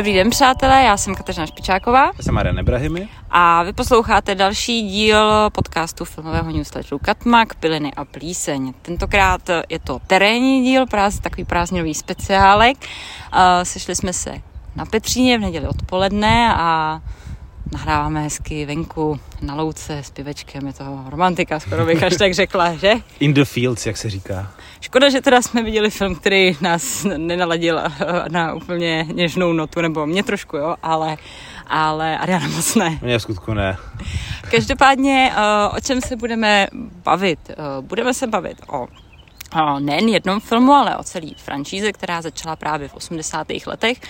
Dobrý den, přátelé, já jsem Kateřina Špičáková. Já jsem Marian Nebrahimy. A vy posloucháte další díl podcastu filmového newsletteru Katmak, Piliny a plíseň. Tentokrát je to terénní díl, práz, takový prázdninový speciálek. Sešli jsme se na Petříně v neděli odpoledne a nahráváme hezky venku na louce s pivečkem, je to romantika, skoro bych až tak řekla, že? In the fields, jak se říká. Škoda, že teda jsme viděli film, který nás nenaladil na úplně něžnou notu, nebo mě trošku, jo, ale, ale Ariana moc ne. Mě v skutku ne. Každopádně, eh, o čem se budeme bavit? Eh, budeme se bavit o nejen jednom filmu, ale o celý franšíze, která začala právě v 80. letech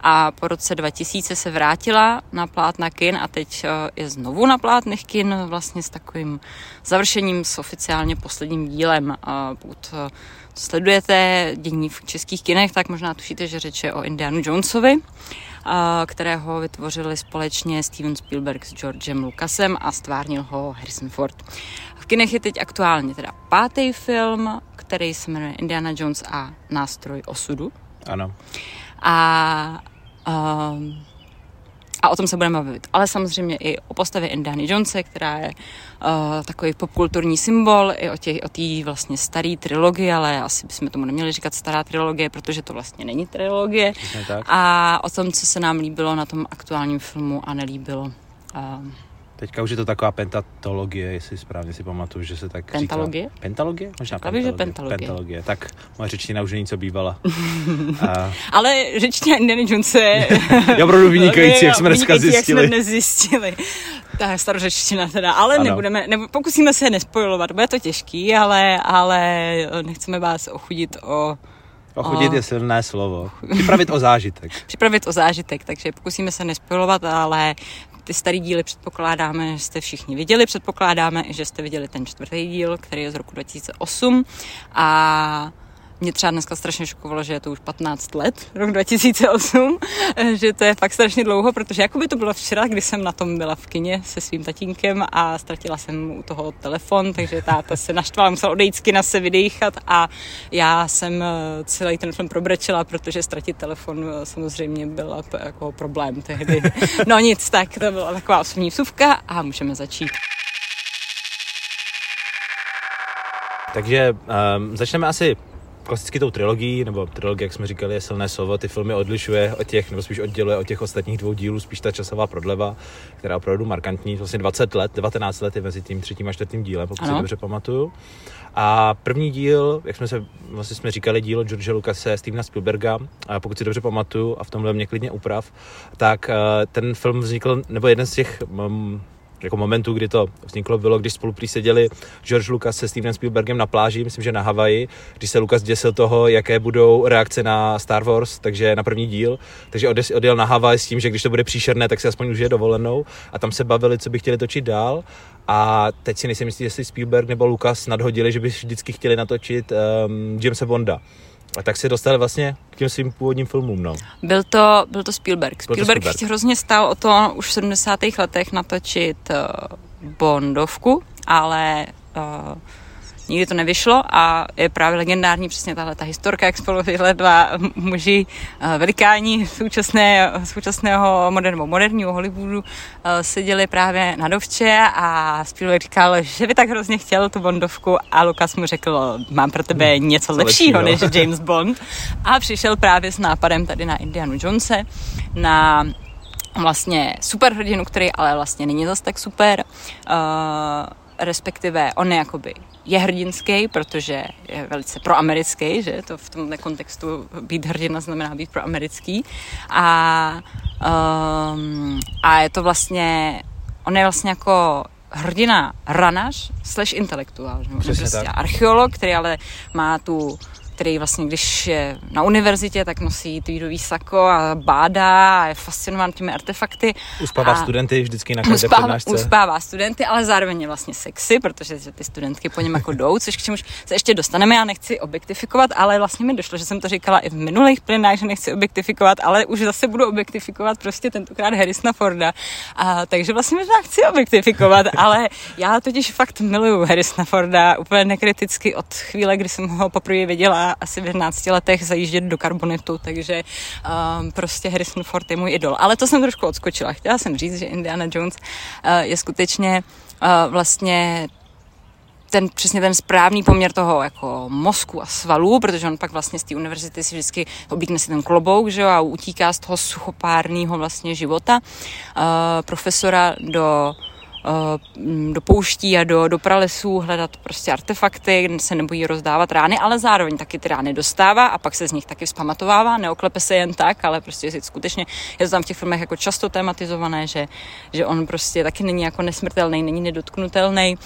a po roce 2000 se vrátila na plátna kin a teď eh, je znovu na plátných kin vlastně s takovým završením s oficiálně posledním dílem. Pokud eh, sledujete dění v českých kinech, tak možná tušíte, že řeč je o Indianu Jonesovi, eh, kterého vytvořili společně Steven Spielberg s Georgem Lucasem a stvárnil ho Harrison Ford. V kinech je teď aktuálně teda pátý film, který se jmenuje Indiana Jones a nástroj osudu. Ano. A, um, a o tom se budeme bavit. Ale samozřejmě i o postavě Indiana Jonese, která je uh, takový popkulturní symbol, i o té o vlastně staré trilogie, ale asi bychom tomu neměli říkat stará trilogie, protože to vlastně není trilogie. A o tom, co se nám líbilo na tom aktuálním filmu a nelíbilo. Uh, Teďka už je to taková pentatologie, jestli správně si pamatuju, že se tak Pentalogie? Říká. Pentalogie? Možná pentalogie. že pentalogie. pentalogie. Tak moje řečtina už není co bývala. A... Ale řečtina Indiana Jones je... opravdu vynikající, jak jsme dneska zjistili. Jak jsme dnes zjistili. Ta starořečtina teda, ale ano. nebudeme, nebo pokusíme se nespojovat, bude to těžký, ale, ale nechceme vás ochudit o Ochudit je silné slovo. Připravit o zážitek. Připravit o zážitek, takže pokusíme se nespojovat, ale ty starý díly předpokládáme, že jste všichni viděli, předpokládáme, že jste viděli ten čtvrtý díl, který je z roku 2008 a mě třeba dneska strašně šokovalo, že je to už 15 let, rok 2008, že to je fakt strašně dlouho, protože jako by to bylo včera, kdy jsem na tom byla v kině se svým tatínkem a ztratila jsem u toho telefon, takže táta se naštval, musel odejít z kina se vydýchat a já jsem eh, celý ten film probrečela, protože ztratit telefon eh, samozřejmě byl jako problém tehdy. No nic, tak to byla taková osobní vsuvka a můžeme začít. Takže um, začneme asi klasicky tou trilogií, nebo trilogie, jak jsme říkali, je silné slovo, ty filmy odlišuje od těch, nebo spíš odděluje od těch ostatních dvou dílů, spíš ta časová prodleva, která je opravdu markantní, vlastně 20 let, 19 let je mezi tím třetím a čtvrtým dílem, pokud ano. si dobře pamatuju. A první díl, jak jsme se vlastně jsme říkali, dílo George Lucase, Stevena Spielberga, a pokud si dobře pamatuju, a v tomhle mě klidně uprav, tak eh, ten film vznikl, nebo jeden z těch um, jako momentu, kdy to vzniklo, bylo, když spolu seděli George Lucas se Stevenem Spielbergem na pláži, myslím, že na Havaji, když se Lucas děsil toho, jaké budou reakce na Star Wars, takže na první díl, takže odjel na Havaj s tím, že když to bude příšerné, tak se aspoň užije dovolenou. A tam se bavili, co by chtěli točit dál. A teď si nejsem jistý, jestli Spielberg nebo Lucas nadhodili, že by vždycky chtěli natočit um, Jamesa Bonda. A tak se dostali vlastně k těm svým původním filmům, no. Byl to, byl to Spielberg. Spielberg, byl to Spielberg. hrozně stál o to už v 70. letech natočit uh, Bondovku, ale uh, nikdy to nevyšlo a je právě legendární přesně tahle ta historka, jak spolu tyhle dva muži eh, velikáni současné, současného moderního, moderního Hollywoodu eh, seděli právě na dovče a Spielberg říkal, že by tak hrozně chtěl tu Bondovku a Lukas mu řekl, mám pro tebe hmm, něco lepšího než James Bond a přišel právě s nápadem tady na Indianu Jonese, na vlastně superhrdinu, který ale vlastně není zas tak super. Uh, respektive on je jakoby je hrdinský, protože je velice proamerický, že to v tomhle kontextu být hrdina znamená být proamerický. A, um, a je to vlastně, on je vlastně jako hrdina ranař slash intelektuál. Prostě archeolog, který ale má tu který vlastně, když je na univerzitě, tak nosí tweedový sako a bádá a je fascinován těmi artefakty. Uspává a studenty vždycky na každé uspává, přednášce. Uspává studenty, ale zároveň je vlastně sexy, protože ty studentky po něm jako jdou, což k čemuž se ještě dostaneme. Já nechci objektifikovat, ale vlastně mi došlo, že jsem to říkala i v minulých plynách, že nechci objektifikovat, ale už zase budu objektifikovat prostě tentokrát Harrisona Forda. A, takže vlastně možná chci objektifikovat, ale já totiž fakt miluju Harrisona Forda úplně nekriticky od chvíle, kdy jsem ho poprvé viděla asi v 11 letech zajíždět do karbonitu, takže um, prostě Harrison Ford je můj idol. Ale to jsem trošku odskočila. Chtěla jsem říct, že Indiana Jones uh, je skutečně uh, vlastně ten přesně ten správný poměr toho jako mozku a svalů, protože on pak vlastně z té univerzity si vždycky oblíkne si ten klobouk, že jo, a utíká z toho suchopárného vlastně života uh, profesora do do pouští a do, do pralesů hledat prostě artefakty, kde se nebojí rozdávat rány, ale zároveň taky ty rány dostává a pak se z nich taky vzpamatovává, neoklepe se jen tak, ale prostě skutečně je to tam v těch filmech jako často tematizované, že, že on prostě taky není jako nesmrtelný, není nedotknutelný.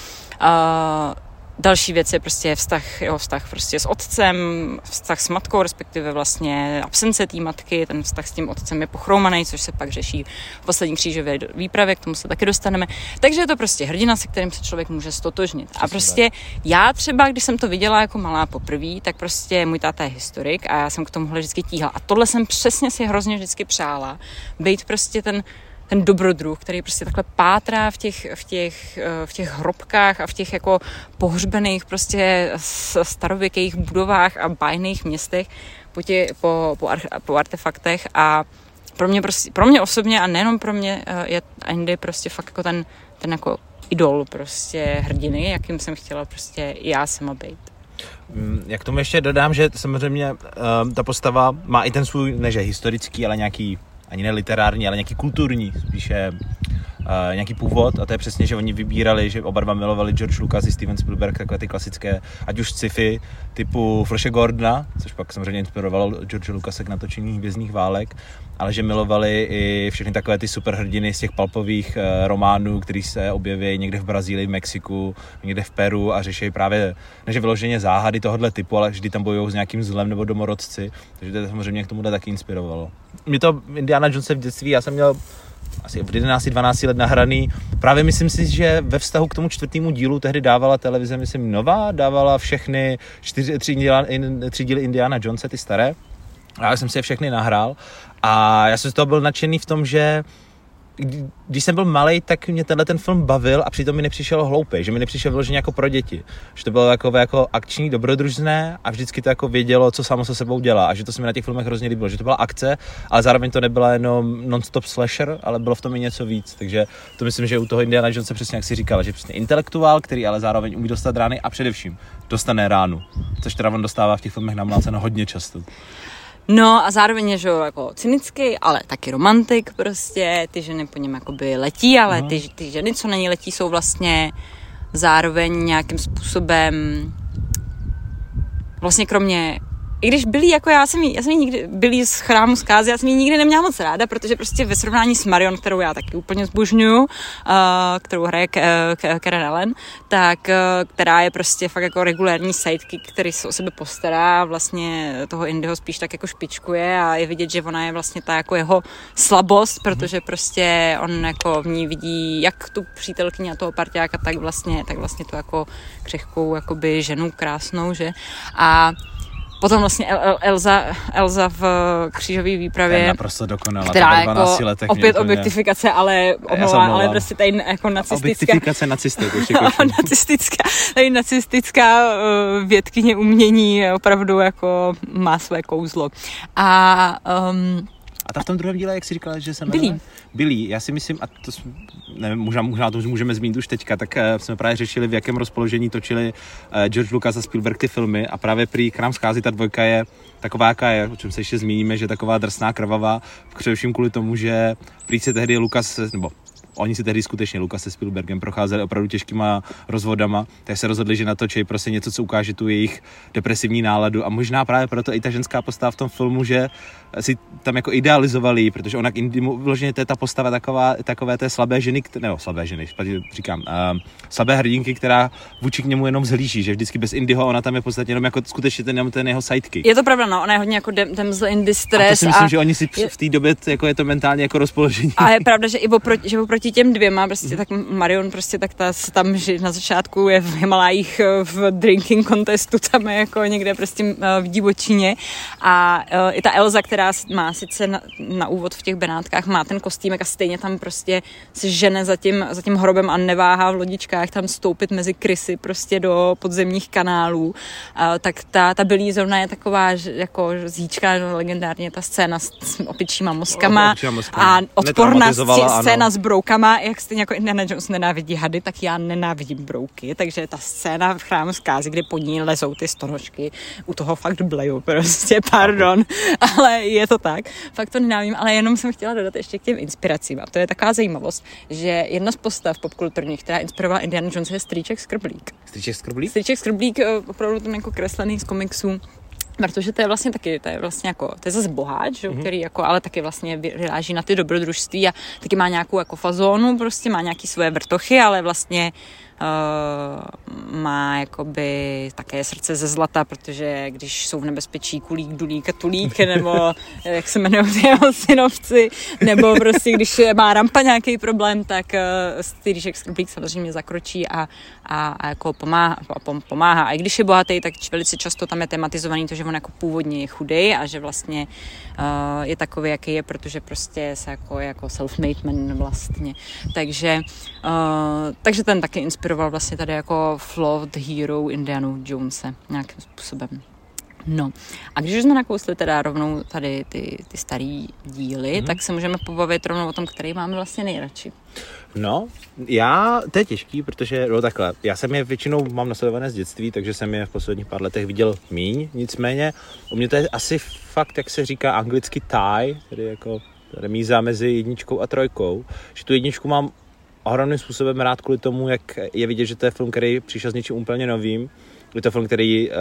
Uh, Další věc je prostě vztah, jeho vztah prostě s otcem, vztah s matkou, respektive vlastně absence té matky, ten vztah s tím otcem je pochromaný, což se pak řeší v poslední křížové výpravě, k tomu se taky dostaneme. Takže je to prostě hrdina, se kterým se člověk může stotožnit. A prostě já třeba, když jsem to viděla jako malá poprvé, tak prostě můj táta je historik a já jsem k tomu vždycky tíhla. A tohle jsem přesně si hrozně vždycky přála. Být prostě ten ten dobrodruh, který prostě takhle pátrá v těch, v těch, eh, v těch hrobkách a v těch jako pohřbených prostě starověkých budovách a bajných městech po, tě, po, po, po artefaktech a pro mě, prostě, pro mě osobně a nejenom pro mě eh, je Andy prostě fakt jako ten, ten jako idol prostě hrdiny, jakým jsem chtěla prostě já sama být. Mm, jak tomu ještě dodám, že samozřejmě um, ta postava má i ten svůj, neže historický, ale nějaký ani ne literární, ale nějaký kulturní, spíše nějaký původ a to je přesně, že oni vybírali, že oba dva milovali George Lucas i Steven Spielberg, takové ty klasické, ať už sci-fi typu Flashe Gordona, což pak samozřejmě inspirovalo George Lucase k natočení Hvězdných válek, ale že milovali i všechny takové ty superhrdiny z těch palpových uh, románů, který se objeví někde v Brazílii, v Mexiku, někde v Peru a řeší právě, než vyloženě záhady tohohle typu, ale vždy tam bojují s nějakým zlem nebo domorodci, takže to samozřejmě k tomu taky inspirovalo. Mě to Indiana Jones v dětství, já jsem měl asi v 11-12 let nahraný. Právě myslím si, že ve vztahu k tomu čtvrtému dílu tehdy dávala televize, myslím, nová, dávala všechny čtyři, tři, tři díly Indiana Jonesa, ty staré. A já jsem si je všechny nahrál a já jsem z toho byl nadšený v tom, že když jsem byl malý, tak mě tenhle ten film bavil a přitom mi nepřišel hloupý, že mi nepřišel vyloženě jako pro děti. Že to bylo jako, jako akční, dobrodružné a vždycky to jako vědělo, co samo se sebou dělá a že to se mi na těch filmech hrozně líbilo, že to byla akce, ale zároveň to nebyla jenom non-stop slasher, ale bylo v tom i něco víc. Takže to myslím, že u toho Indiana se přesně jak si říkal, že přesně intelektuál, který ale zároveň umí dostat rány a především dostane ránu, což teda on dostává v těch filmech namláceno hodně často. No a zároveň je, že jako cynický, ale taky romantik prostě, ty ženy po něm jakoby letí, ale no. ty, ty ženy, co na ní letí, jsou vlastně zároveň nějakým způsobem vlastně kromě i když byli jako já jsem jí, já jsem jí nikdy, byli z chrámu zkázy, já jsem ji nikdy neměla moc ráda, protože prostě ve srovnání s Marion, kterou já taky úplně zbožňuju, uh, kterou hraje Karen Allen, tak uh, která je prostě fakt jako regulární sidekick, který se o sebe postará a vlastně toho Indyho spíš tak jako špičkuje a je vidět, že ona je vlastně ta jako jeho slabost, protože prostě on jako v ní vidí jak tu přítelkyni a toho partiáka, tak vlastně, tak vlastně tu jako křehkou jakoby ženu krásnou, že? A Potom vlastně El, El, Elza, Elza v křížové výpravě. Je naprosto dokonalá. Která jako letech opět objektifikace, ale omlouvá, ale prostě tady jako nacistická. Objektifikace nacistek, nacistická, tady nacistická uh, vědkyně umění opravdu jako má své kouzlo. A um, a ta v tom druhém díle, jak jsi říkala, že se Billy. Billy, já si myslím, a to nevím, možná, možná to už můžeme zmínit už teďka, tak uh, jsme právě řešili, v jakém rozpoložení točili uh, George Lucas a Spielberg ty filmy. A právě prý k nám schází ta dvojka je taková, jaká je, o čem se ještě zmíníme, že taková drsná, krvavá, především kvůli tomu, že prý se tehdy Lukas, nebo oni si tehdy skutečně Lukas se Spielbergem procházeli opravdu těžkýma rozvodama, tak se rozhodli, že natočí prostě něco, co ukáže tu jejich depresivní náladu. A možná právě proto i ta ženská postava v tom filmu, že si tam jako idealizovali, protože ona vloženě to je ta postava taková, takové té slabé ženy, nebo slabé ženy, špatně říkám, uh, slabé hrdinky, která vůči k němu jenom zhlíží, že vždycky bez Indyho ona tam je v podstatě jenom jako skutečně ten, ten jeho sidekick. Je to pravda, no, ona je hodně jako damsel in distress. A to si myslím, a že oni si je, v té době jako je to mentálně jako rozpoložení. A je pravda, že i oproti, že oproti těm dvěma, prostě tak Marion prostě tak ta tam, že na začátku je v Himalájích eh, v drinking contestu, tam je jako někde prostě eh, v divočině a uh, i ta Elza, která má sice na, na úvod v těch Benátkách, má ten kostýmek a stejně tam prostě se žene za tím, za tím hrobem a neváhá v lodičkách tam stoupit mezi krysy prostě do podzemních kanálů, uh, tak ta, ta Billy zrovna je taková že, jako zíčka, no, legendárně ta scéna s, s opičíma mozkama, a odporná scéna s broukama, jak stejně jako Indiana Jones nenávidí hady, tak já nenávidím brouky, takže ta scéna v chrámu zkázy, kdy pod ní lezou ty stonožky, u toho fakt bleju, prostě pardon, ale je to tak, fakt to nenávím, ale jenom jsem chtěla dodat ještě k těm inspiracím a to je taková zajímavost, že jedna z postav popkulturních, která inspirovala Indiana Jones je Strýček Skrblík. Stříček Skrblík? Stříček Skrblík, eh, opravdu ten jako kreslený z komiksů, Protože to je vlastně taky, to je vlastně jako, to je zase boháč, mm-hmm. který jako, ale taky vlastně vyráží na ty dobrodružství a taky má nějakou jako fazónu, prostě má nějaký svoje vrtochy, ale vlastně má jakoby také srdce ze zlata, protože když jsou v nebezpečí kulík, dulík a tulík, nebo jak se jmenují ty jeho synovci, nebo prostě když má rampa nějaký problém, tak uh, Stýříšek Skrblík samozřejmě zakročí a, a, a jako pomáhá, pomáhá. A i když je bohatý, tak velice často tam je tematizovaný to, že on jako původně je chudý a že vlastně uh, je takový, jaký je, protože prostě se jako, jako self-made man vlastně. Takže, uh, takže ten taky inspiroval vlastně tady jako flawed hero Indianu Jonese nějakým způsobem. No a když už jsme nakousli teda rovnou tady ty, ty starý díly, mm-hmm. tak se můžeme pobavit rovnou o tom, který máme vlastně nejradši. No, já, to je těžký, protože, no takhle, já jsem je většinou mám nasledované z dětství, takže jsem je v posledních pár letech viděl míň, nicméně u mě to je asi fakt, jak se říká anglicky tie, tedy jako remíza mezi jedničkou a trojkou, že tu jedničku mám ohromným způsobem rád kvůli tomu, jak je vidět, že to je film, který přišel s něčím úplně novým, je to film, který uh,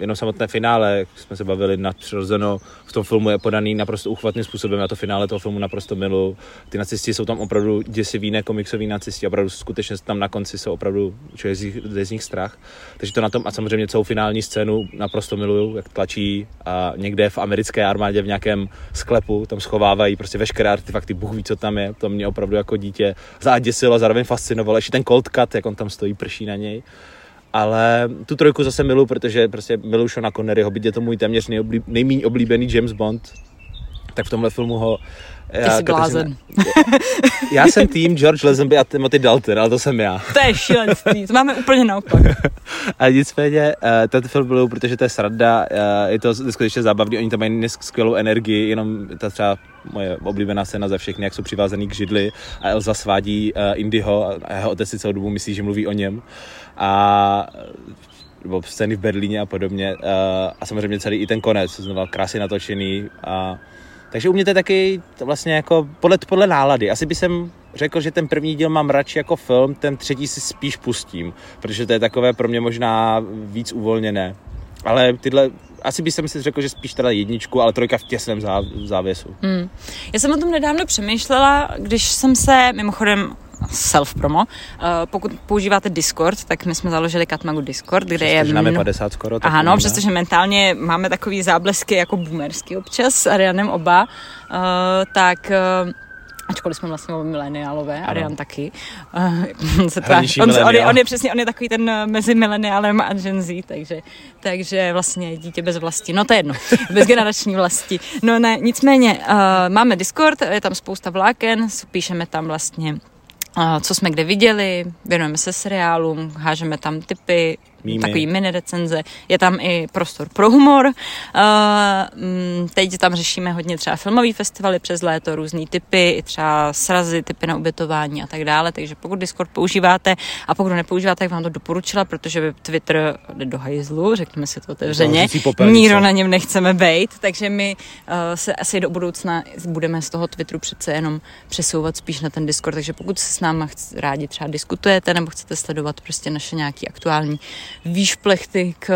jenom samotné finále, jak jsme se bavili nadpřirozeno, v tom filmu je podaný naprosto uchvatným způsobem. Já to finále toho filmu naprosto milu. Ty nacisti jsou tam opravdu děsiví, ne komiksový nacisti, opravdu skutečně tam na konci jsou opravdu, člověk z, z nich strach. Takže to na tom a samozřejmě celou finální scénu naprosto miluju, jak tlačí a někde v americké armádě v nějakém sklepu, tam schovávají prostě veškeré artefakty, Bůh ví, co tam je. To mě opravdu jako dítě zaděsilo, zároveň fascinovalo. Ještě ten Cold Cut, jak on tam stojí, prší na něj ale tu trojku zase milu, protože prostě miluju Shona Conneryho, byť je to můj téměř nejoblí, nejméně oblíbený James Bond, tak v tomhle filmu ho ty já, jsi blázen. Já jsem tým George Lazenby a Timothy Dalton, ale to jsem já. To je šílenství, to máme úplně naopak. a nicméně, uh, tento film byl, protože to je sranda, uh, je to skutečně zábavný, oni tam mají skvělou energii, jenom ta třeba moje oblíbená scéna ze všechny, jak jsou přivázaný k židli a Elza svádí uh, Indyho a jeho otec si celou dobu myslí, že mluví o něm. A nebo scény v Berlíně a podobně. Uh, a samozřejmě celý i ten konec, znova krásně natočený a takže u mě to je taky vlastně jako podle, podle nálady. Asi by jsem řekl, že ten první díl mám radši jako film, ten třetí si spíš pustím, protože to je takové pro mě možná víc uvolněné. Ale tyhle, asi bych si řekl, že spíš teda jedničku, ale trojka v těsném závěsu. Hmm. Já jsem o tom nedávno přemýšlela, když jsem se, mimochodem self-promo. Uh, pokud používáte Discord, tak my jsme založili Katmagu Discord, kde je... Přestože 50 skoro. Aha, no, přestože mentálně máme takový záblesky jako boomersky občas s Arianem oba, uh, tak uh, Ačkoliv jsme vlastně mileniálové, Arian taky. Uh, se on, on, je, on, je přesně, on je takový ten mezi mileniálem a Gen Z, takže, takže vlastně dítě bez vlasti. No to je jedno, bez generační vlasti. No ne, nicméně uh, máme Discord, je tam spousta vláken, píšeme tam vlastně co jsme kde viděli, věnujeme se seriálům, hážeme tam typy, Mými. takový mini recenze. Je tam i prostor pro humor. Uh, teď tam řešíme hodně třeba filmový festivaly přes léto, různý typy, i třeba srazy, typy na ubytování a tak dále. Takže pokud Discord používáte a pokud nepoužíváte, tak vám to doporučila, protože Twitter jde do hajzlu, řekněme si to otevřeně. Nikdo na něm nechceme být, takže my uh, se asi do budoucna budeme z toho Twitteru přece jenom přesouvat spíš na ten Discord, takže pokud se s náma rádi třeba diskutujete nebo chcete sledovat prostě naše nějaký aktuální výšplechty k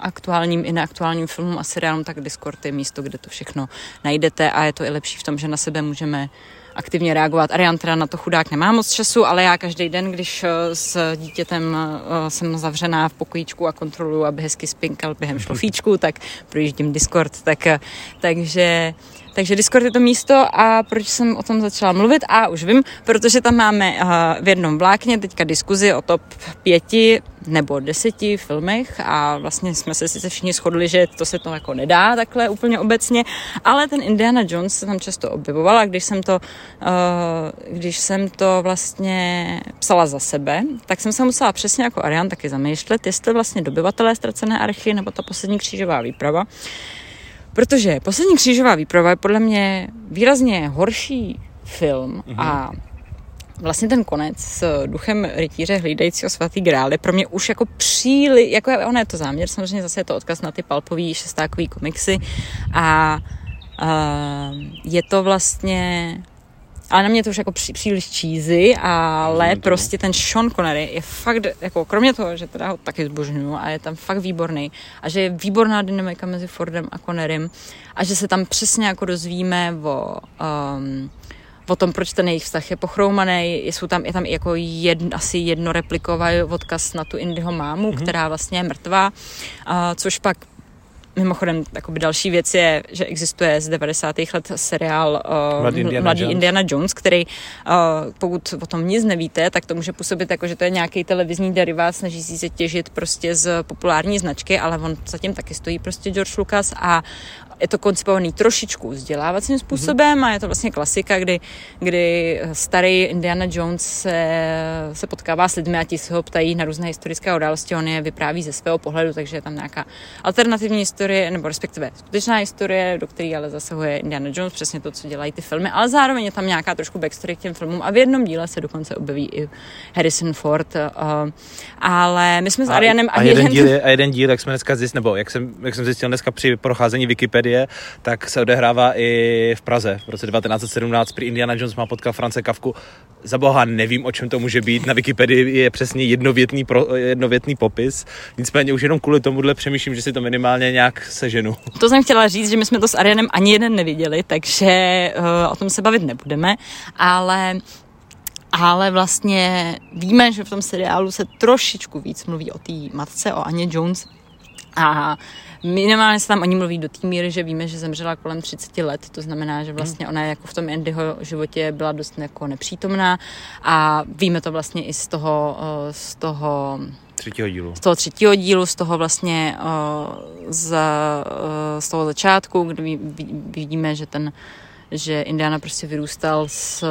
aktuálním i neaktuálním filmům a seriálům, tak Discord je místo, kde to všechno najdete a je to i lepší v tom, že na sebe můžeme aktivně reagovat. Arian teda na to chudák nemá moc času, ale já každý den, když eh, s dítětem eh, jsem zavřená v pokojíčku a kontroluji, aby hezky spinkal během šlofíčku, tak projíždím Discord, tak, eh, takže takže Discord je to místo a proč jsem o tom začala mluvit? A už vím, protože tam máme uh, v jednom vlákně teďka diskuzi o top pěti nebo deseti filmech a vlastně jsme se sice všichni shodli, že to se to jako nedá takhle úplně obecně, ale ten Indiana Jones se tam často objevoval a když jsem to, uh, když jsem to vlastně psala za sebe, tak jsem se musela přesně jako Arian taky zamýšlet, jestli vlastně dobyvatelé ztracené archy nebo ta poslední křížová výprava. Protože poslední křížová výprava je podle mě výrazně horší film mm-hmm. a vlastně ten konec s duchem rytíře hlídajícího svatý grál je pro mě už jako příliš, jako je, ono je to záměr, samozřejmě zase je to odkaz na ty palpový šestákový komiksy a uh, je to vlastně ale na mě to už jako pří, příliš cheesy, ale to. prostě ten Sean Connery je fakt, jako kromě toho, že teda ho taky zbožňuju a je tam fakt výborný a že je výborná dynamika mezi Fordem a Connerym a že se tam přesně jako dozvíme o um, o tom, proč ten jejich vztah je pochroumaný. Jsou tam, je tam jako jedno, asi jedno replikový odkaz na tu Indyho mámu, mm-hmm. která vlastně je mrtvá, uh, což pak Mimochodem, takoby další věc je, že existuje z 90. let seriál uh, Mladý, Indiana, Mladý Jones. Indiana Jones, který, uh, pokud o tom nic nevíte, tak to může působit jako, že to je nějaký televizní derivát, snaží si se těžit prostě z populární značky, ale on zatím taky stojí prostě George Lucas a je to koncipovaný trošičku vzdělávacím způsobem mm-hmm. a je to vlastně klasika, kdy, kdy starý Indiana Jones se, se potkává s lidmi a ti se ho ptají na různé historické události, on je vypráví ze svého pohledu, takže je tam nějaká alternativní historie, nebo respektive skutečná historie, do které ale zasahuje Indiana Jones, přesně to, co dělají ty filmy, ale zároveň je tam nějaká trošku backstory k těm filmům a v jednom díle se dokonce objeví i Harrison Ford. Uh, ale my jsme s Arianem a, a jeden, díl, a jeden díl, jak jsme dneska zjistili, nebo jak jsem, jak jsem zjistil dneska při procházení Wikipedie, komedie, tak se odehrává i v Praze. V roce 1917 při Indiana Jones má potkal France Kavku. Za boha nevím, o čem to může být. Na Wikipedii je přesně jednovětný, pro, jednovětný popis. Nicméně už jenom kvůli tomuhle přemýšlím, že si to minimálně nějak seženu. To jsem chtěla říct, že my jsme to s Arianem ani jeden neviděli, takže uh, o tom se bavit nebudeme, ale ale vlastně víme, že v tom seriálu se trošičku víc mluví o té matce, o Aně Jones a Minimálně se tam o ní mluví do té míry, že víme, že zemřela kolem 30 let, to znamená, že vlastně ona jako v tom Andyho životě byla dost jako nepřítomná a víme to vlastně i z toho, eh, z toho třetího dílu. Z toho třetího dílu, z toho vlastně eh, z, eh, z toho začátku, kdy vidíme, že ten, že Indiana prostě vyrůstal s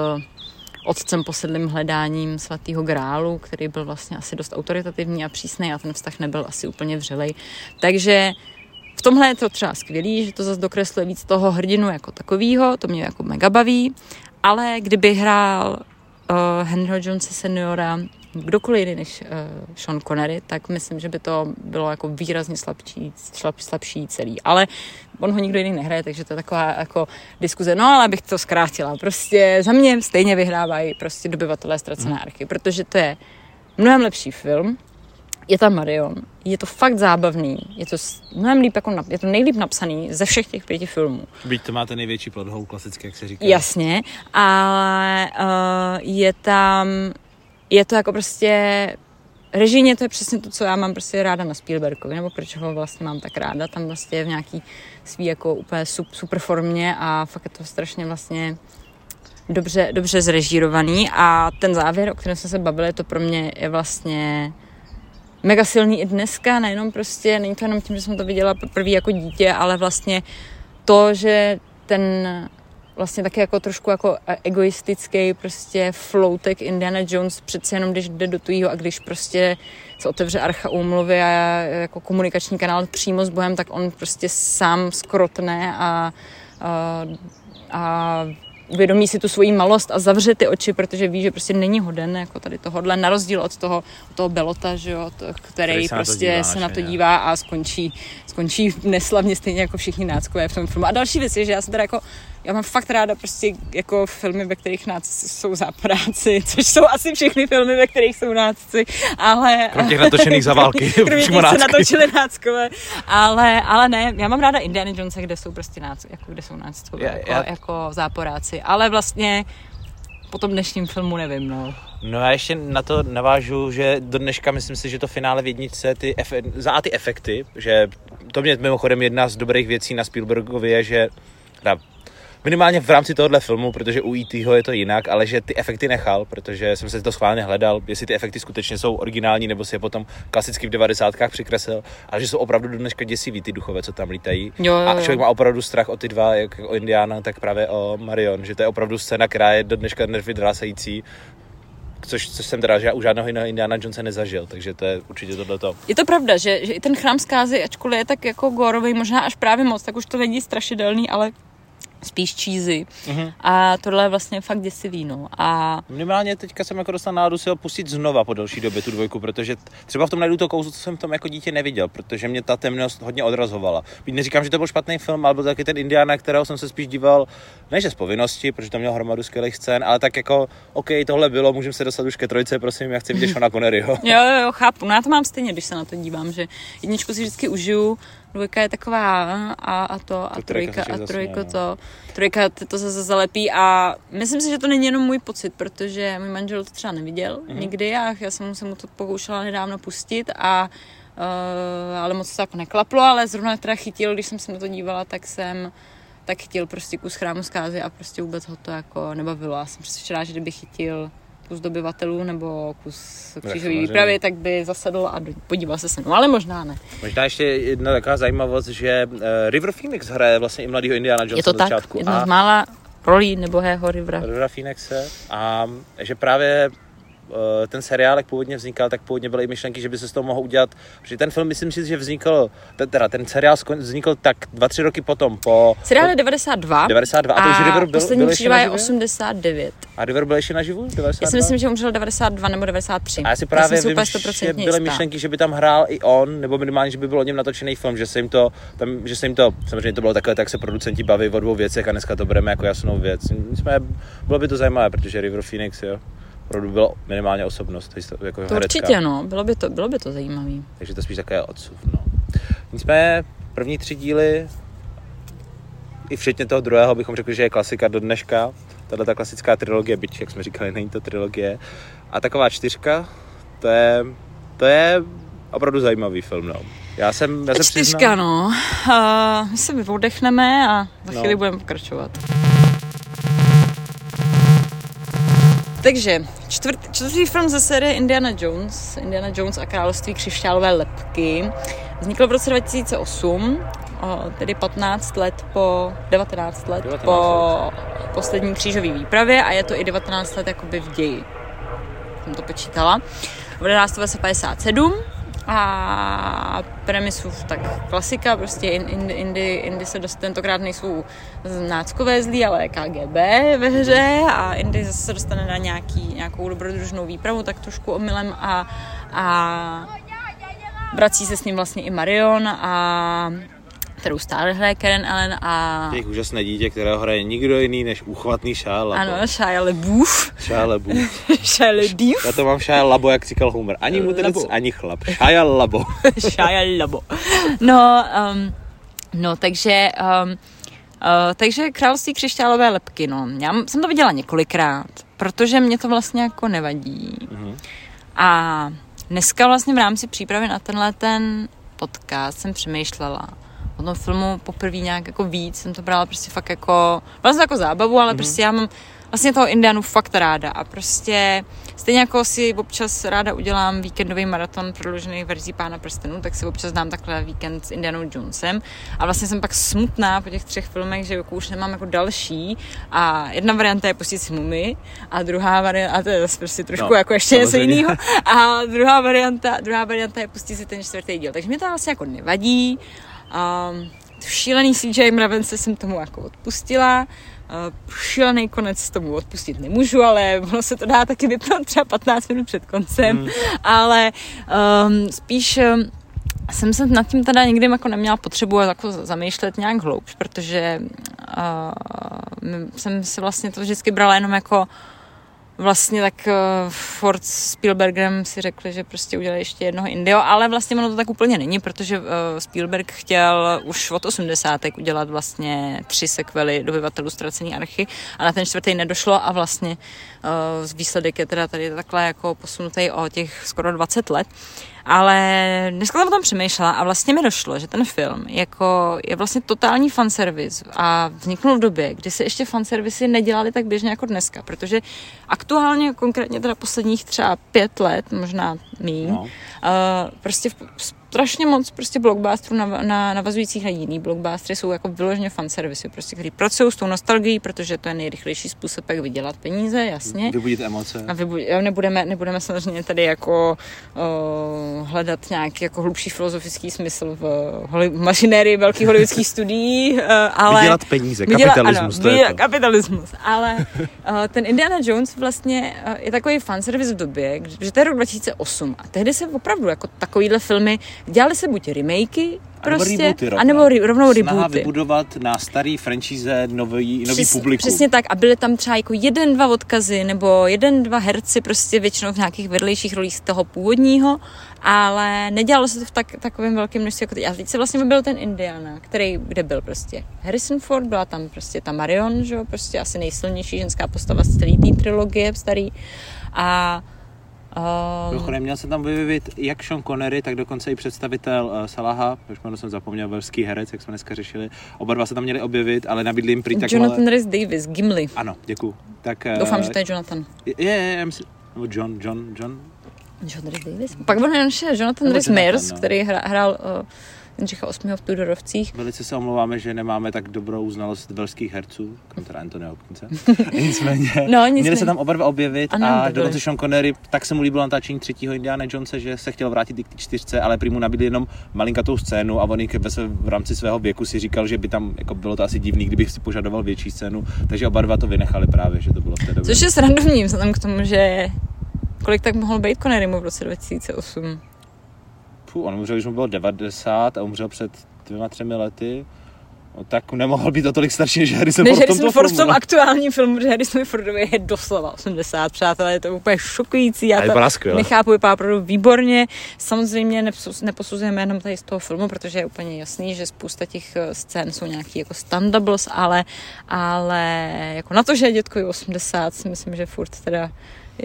otcem posedlým hledáním svatého grálu, který byl vlastně asi dost autoritativní a přísný a ten vztah nebyl asi úplně vřelej. Takže v tomhle je to třeba skvělý, že to zase dokresluje víc toho hrdinu jako takového, to mě jako mega baví, ale kdyby hrál uh, Henryho Jonesa seniora kdokoliv jiný než uh, Sean Connery, tak myslím, že by to bylo jako výrazně slabší, slab, slabší celý. Ale on ho nikdo jiný nehraje, takže to je taková jako diskuze. No, ale bych to zkrátila. Prostě za mě stejně vyhrávají prostě dobyvatelé ztracené hmm. archy, protože to je mnohem lepší film, je tam Marion, je to fakt zábavný, je to mnohem líp jako, je to nejlíp napsaný ze všech těch pěti filmů. Byť to máte největší plot hole, klasicky, jak se říká. Jasně, ale uh, je tam, je to jako prostě Režijně to je přesně to, co já mám prostě ráda na Spielbergovi, nebo proč ho vlastně mám tak ráda. Tam vlastně je v nějaký svý jako úplně super formě a fakt je to strašně vlastně dobře, dobře zrežírovaný a ten závěr, o kterém jsme se bavili, to pro mě je vlastně mega silný i dneska, nejenom prostě, není to jenom tím, že jsem to viděla poprvé jako dítě, ale vlastně to, že ten vlastně taky jako trošku jako egoistický prostě floutek Indiana Jones přece jenom, když jde do tujího a když prostě se otevře archa úmluvy a jako komunikační kanál přímo s Bohem, tak on prostě sám skrotne a, a, a uvědomí si tu svoji malost a zavře ty oči, protože ví, že prostě není hoden jako tady tohohle, na rozdíl od toho, od toho Belota, že jo, to, který, který se prostě na se na to dívá a skončí, skončí neslavně stejně jako všichni náckové v tom filmu. A další věc je, že já jsem teda jako já mám fakt ráda prostě jako filmy, ve kterých náci jsou záporáci, což jsou asi všechny filmy, ve kterých jsou náci, ale... Kromě těch natočených za války, kromě těch, co natočili náckové, ale, ale ne, já mám ráda Indiana Jonesa, kde jsou prostě náci, jako kde jsou náckové, jako, já... jako záporáci, ale vlastně po tom dnešním filmu nevím, no. No já ještě na to navážu, že do dneška myslím si, že to finále v jedničce, ty efe, za ty efekty, že to mě mimochodem jedna z dobrých věcí na Spielbergově je, že minimálně v rámci tohohle filmu, protože u E.T. je to jinak, ale že ty efekty nechal, protože jsem se to schválně hledal, jestli ty efekty skutečně jsou originální, nebo si je potom klasicky v 90. přikreslil, a že jsou opravdu do dneška děsivý ty duchové, co tam lítají. Jo, jo, jo. A člověk má opravdu strach o ty dva, jak o Indiana, tak právě o Marion, že to je opravdu scéna, která je do dneška nervy drásající, což, což jsem teda že u žádného jiného Indiana Jonesa nezažil, takže to je určitě tohleto. Je to pravda, že, že i ten chrám zkázy, ačkoliv je tak jako gorový, možná až právě moc, tak už to není strašidelný, ale spíš cheesy. Mm-hmm. A tohle je vlastně fakt děsivý, no. A... Minimálně teďka jsem jako dostal náladu si ho pustit znova po delší době, tu dvojku, protože třeba v tom najdu to kouzlo, co jsem v tom jako dítě neviděl, protože mě ta temnost hodně odrazovala. Neříkám, že to byl špatný film, ale byl taky ten Indiana, kterého jsem se spíš díval, ne že z povinnosti, protože to měl hromadu skvělých scén, ale tak jako, OK, tohle bylo, můžeme se dostat už ke trojce, prosím, já chci vidět Shona Conneryho. jo, jo, jo, chápu. No já to mám stejně, když se na to dívám, že jedničku si vždycky užiju, dvojka je taková a, a to a to trojka, a trojka no. to. Trojka to zase zalepí a myslím si, že to není jenom můj pocit, protože můj manžel to třeba neviděl mm-hmm. nikdy a já jsem se mu to pokoušela nedávno pustit a uh, ale moc to jako neklaplo, ale zrovna teda chytil, když jsem se na to dívala, tak jsem tak chytil prostě kus chrámu zkázy a prostě vůbec ho to jako nebavilo. Já jsem přesvědčená, že kdyby chytil kus dobyvatelů nebo kus křížové výpravy, tak by zasedl a podíval se se mnou, ale možná ne. Možná ještě jedna taková zajímavost, že uh, River Phoenix hraje vlastně i mladýho Indiana Jonesa Je to tak, začátku. jedna z mála rolí nebohého Rivera. Rivera Phoenixe a že právě Eh, ten seriál, jak původně vznikal, tak původně byly i myšlenky, že by se z toho mohl udělat, protože ten film, myslím si, že vznikl, teda ten seriál vznikl tak dva, tři roky potom po... Seriál je 92. 92 a, a to už River byl, poslední byl ještě je 89. A River byl ještě naživu? 92? Já si myslím, že umřel 92 nebo 93. A já si právě já vím, že byly jistá. myšlenky, že by tam hrál i on, nebo minimálně, že by byl o něm natočený film, že se jim to, tam, že se jim to, samozřejmě to bylo takhle, tak se producenti baví o dvou věcech a dneska to bereme jako jasnou věc. Jsme, bylo by to zajímavé, protože River Phoenix, jo opravdu byla minimálně osobnost jako To herecká. určitě, no. Bylo by to, bylo by to zajímavé. Takže to spíš také odsud, no. Nicméně první tři díly, i včetně toho druhého, bychom řekli, že je klasika do dneška. Tahle ta klasická trilogie, byť, jak jsme říkali, není to trilogie. A taková čtyřka, to je, to je opravdu zajímavý film, no. Já jsem, já se Čtyřka, přiznám... no. Uh, my se vyvodechneme a za chvíli no. budeme pokračovat. Takže čtvrt, čtvrtý film ze série Indiana Jones, Indiana Jones a království křišťálové lepky, vznikl v roce 2008, o, tedy 15 let po, 19 let 19 po let. poslední křížové výpravě a je to i 19 let jakoby v ději. Jsem to počítala. V 1957 a premisu tak klasika, prostě Indy, Indy, Indy se dost, tentokrát nejsou náckové zlí, ale KGB ve hře a Indy zase se dostane na nějaký, nějakou dobrodružnou výpravu, tak trošku omylem a, a vrací se s ním vlastně i Marion a kterou stále hraje Karen Allen a... Těch úžasné dítě, kterého hraje nikdo jiný než úchvatný Shia. Ano, Shia LaBeouf. Shia LaBeouf. Shia LaBeouf. Já to mám Shia Labo, jak říkal Homer. Ani mudrc, ani chlap. Shia Labo. Shia Labo. No, um, no, takže... Um, Uh, takže království křišťálové lepky, no. Já jsem to viděla několikrát, protože mě to vlastně jako nevadí. Mm-hmm. A dneska vlastně v rámci přípravy na tenhle ten podcast jsem přemýšlela, o tom filmu poprvé nějak jako víc, jsem to brala prostě fakt jako, vlastně jako zábavu, ale mm-hmm. prostě já mám vlastně toho Indianu fakt ráda a prostě stejně jako si občas ráda udělám víkendový maraton prodloužených verzí Pána prstenů, tak si občas dám takhle víkend s Indianou Jonesem. A vlastně jsem pak smutná po těch třech filmech, že jako už nemám jako další. A jedna varianta je pustit si Mummy a druhá varianta, a to je zase prostě trošku no, jako ještě něco jiného. A druhá varianta, druhá varianta je pustit si ten čtvrtý díl, takže mě to vlastně jako nevadí a šílený CJ Mravence jsem tomu jako odpustila. Šílený konec tomu odpustit nemůžu, ale ono se to dá taky vypnout třeba 15 minut před koncem, hmm. ale um, spíš um, jsem se nad tím teda nikdy jako neměla potřebu jako zamýšlet nějak hloubš, protože uh, jsem si vlastně to vždycky brala jenom jako vlastně tak uh, Ford s Spielbergem si řekli, že prostě udělali ještě jednoho Indio, ale vlastně ono to tak úplně není, protože uh, Spielberg chtěl už od 80. udělat vlastně tři sekvely dobyvatelů ztracený archy a na ten čtvrtý nedošlo a vlastně výsledek je teda tady takhle jako posunutý o těch skoro 20 let. Ale dneska jsem o tom přemýšlela a vlastně mi došlo, že ten film jako je vlastně totální fanservice a vzniknul v době, kdy se ještě fanservisy nedělali tak běžně jako dneska, protože aktuálně, konkrétně teda posledních třeba pět let, možná míň, no. uh, prostě v, strašně moc prostě blockbusterů na, na, navazujících na jiný blockbustery jsou jako vyloženě fanservisy, prostě, který pracují s tou nostalgií, protože to je nejrychlejší způsob, jak vydělat peníze, jasně. Vybudit emoce. A vybudit, nebudeme, nebudeme samozřejmě tady jako uh, hledat nějaký jako hlubší filozofický smysl v, holi, v mašinérii velkých hollywoodských studií, uh, ale... Vydělat peníze, vydělat, kapitalismus, ano, to je to. kapitalismus, ale uh, ten Indiana Jones vlastně uh, je takový fanservice v době, že to je rok 2008 a tehdy se opravdu jako takovýhle filmy dělali se buď remakey, prostě, anebo, rebooty rovnou. anebo ri, rovnou rebooty. Snaha vybudovat na starý franchise nový, nový Přes, publikum. Přesně tak a byly tam třeba jako jeden, dva odkazy nebo jeden, dva herci prostě většinou v nějakých vedlejších rolích z toho původního, ale nedělalo se to v tak, takovém velkém množství jako teď. A teď se vlastně byl ten Indiana, který, kde byl prostě Harrison Ford, byla tam prostě ta Marion, že jo, prostě asi nejsilnější ženská postava z celé té trilogie starý a Um, Mimochodem, měl se tam vyjevit jak Sean Connery, tak dokonce i představitel uh, Salaha, už jméno jsem zapomněl, velský herec, jak jsme dneska řešili. Oba dva se tam měli objevit, ale nabídli jim prý takové... Jonathan Rhys Davis, Gimli. Ano, děkuju. Tak, uh, Doufám, že to je Jonathan. Je, je, je, nebo John, John, John? John Rhys Davis? Pak byl Jonathan Rhys Mears, no. který hrál uh, Jindřicha VIII. v Tudorovcích. Velice se omlouváme, že nemáme tak dobrou znalost velských herců, kontra Antonio Hopkinse. nicméně, no, nicméně, měli se tam oba dva objevit ano, a dokonce Sean Connery, tak se mu líbilo natáčení třetího Indiana Jonesa, že se chtěl vrátit k té čtyřce, ale prý mu nabídli jenom malinkatou scénu a on ve své, v rámci svého věku si říkal, že by tam jako bylo to asi divný, kdybych si požadoval větší scénu, takže oba dva to vynechali právě, že to bylo v té době. Což je srandovní, vzhledem k tomu, že kolik tak mohl být Connerymu v roce 2008? Puh, on umřel, když mu bylo 90 a umřel před dvěma, třemi lety. No, tak nemohl být o tolik starší než Harrison Ford v tomto Ford v tom aktuálním filmu, protože Harrison Fordovi je doslova 80, přátelé, je to úplně šokující. Já to nechápu, vypadá opravdu výborně. Samozřejmě neposuzujeme jenom tady z toho filmu, protože je úplně jasný, že spousta těch eh, scén jsou nějaký jako standables, ale, ale jako na to, že je dětko 80, si myslím, že furt teda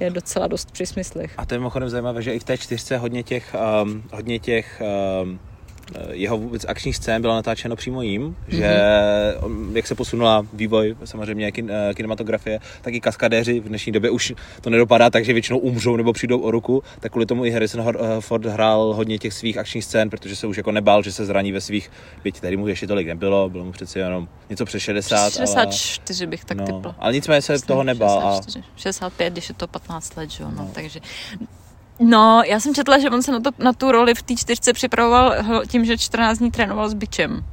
je docela dost při smyslech. A to je mimochodem zajímavé, že i v té čtyřce hodně těch, um, hodně těch um, jeho vůbec akčních scén bylo natáčeno přímo jim, mm-hmm. že jak se posunula vývoj samozřejmě kin, eh, kinematografie, tak i kaskadéři v dnešní době už to nedopadá tak, že většinou umřou nebo přijdou o ruku, tak kvůli tomu i Harrison eh, Ford hrál hodně těch svých akčních scén, protože se už jako nebál, že se zraní ve svých, byť tady mu ještě tolik nebylo, bylo mu přeci jenom něco přes 60. 64 ale, bych tak no, typl. Ale nicméně se Myslím, toho nebál. 64, a... 65, když je to 15 let, že jo, no, no. takže No, já jsem četla, že on se na, to, na tu roli v té čtyřce připravoval tím, že 14 dní trénoval s bičem.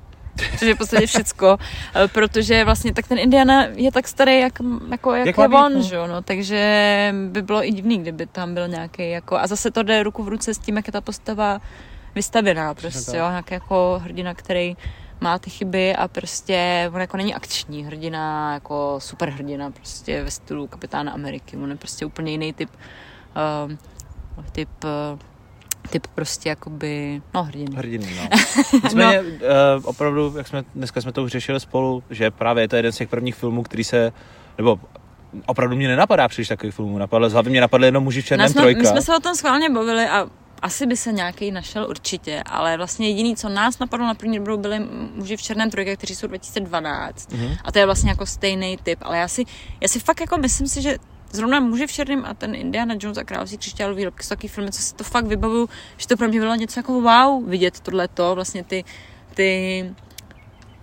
Což je v podstatě všecko, eh, protože vlastně tak ten Indiana je tak starý, jak, jako, jak, jak je on, no. že? No, takže by bylo i divný, kdyby tam byl nějaký jako, a zase to jde ruku v ruce s tím, jak je ta postava vystavená, prostě, jo, nějaký jako hrdina, který má ty chyby a prostě on jako není akční hrdina, jako super hrdina, prostě ve stylu kapitána Ameriky, on je prostě úplně jiný typ uh, typ eh, typ prostě jakoby, no hrdiny. Hrdiny, no. Nicméně, no. Uh, opravdu, jak jsme, dneska jsme to už řešili spolu, že právě je to jeden z těch prvních filmů, který se, nebo opravdu mě nenapadá příliš takových filmů, napadlo, hlavně mě napadly jenom muži v černém jsme, trojka. My jsme se o tom schválně bavili a asi by se nějaký našel určitě, ale vlastně jediný, co nás napadlo na první dobrou, byli muži v černém trojka, kteří jsou 2012. Mm-hmm. A to je vlastně jako stejný typ, ale já si, já si fakt jako myslím si, že zrovna Muži v černém a ten Indiana Jones a Království křišťálový výrobky jsou taky filmy, co si to fakt vybavuju, že to pro mě bylo něco jako wow, vidět tohleto, vlastně ty, ty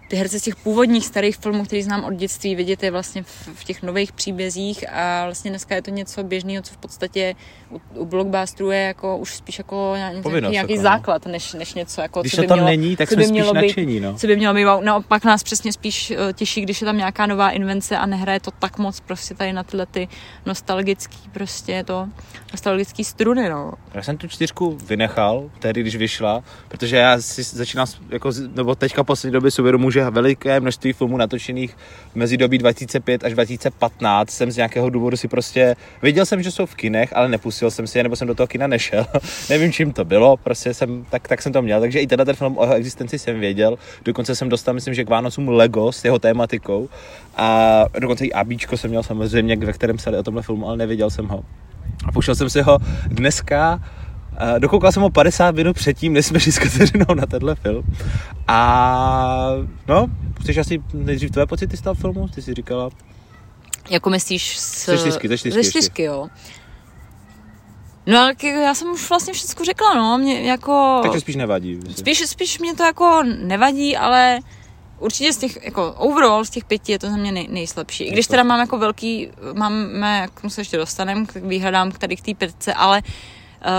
ty herce z těch původních starých filmů, který znám od dětství, vidět je vlastně v, v těch nových příbězích a vlastně dneska je to něco běžného, co v podstatě u, u blockbusterů je jako už spíš jako nějaký, Povinnost, nějaký jako, základ, než, než něco jako, když co by to tam mělo, není, tak co by jsme mělo spíš být, nadšení, no. Co by mělo být, naopak nás přesně spíš uh, těší, když je tam nějaká nová invence a nehraje to tak moc prostě tady na tyhle ty nostalgický prostě to, nostalgický struny, no. Já jsem tu čtyřku vynechal, tehdy, když vyšla, protože já si začínám, jako, nebo teďka poslední době si uvědomuji, že veliké množství filmů natočených v mezidobí 2005 až 2015 jsem z nějakého důvodu si prostě, věděl jsem, že jsou v kinech, ale nepustil jsem si je, nebo jsem do toho kina nešel. Nevím, čím to bylo, prostě jsem, tak, tak jsem to měl, takže i teda ten film o jeho existenci jsem věděl. Dokonce jsem dostal, myslím, že k Vánocům Lego s jeho tématikou a dokonce i ABčko jsem měl samozřejmě, ve kterém psali o tomhle filmu, ale nevěděl jsem ho. A pouštěl jsem si ho dneska dokoukal jsem ho 50 minut předtím, než jsme šli s Kateřinou na tenhle film. A no, chceš asi nejdřív tvoje pocity z toho filmu? Ty jsi říkala. Jako myslíš s... Ze čtyřky, ze čtyřky, Ze čtyřky, jo. No ale já jsem už vlastně všechno řekla, no, mě jako... Takže spíš nevadí. Spíš, spíš mě to jako nevadí, ale určitě z těch, jako overall z těch pěti je to za mě nej, nejslabší. I když teda mám jako velký, máme, jak se ještě dostaneme, k výhradám k tady k té pětce, ale uh, Uh,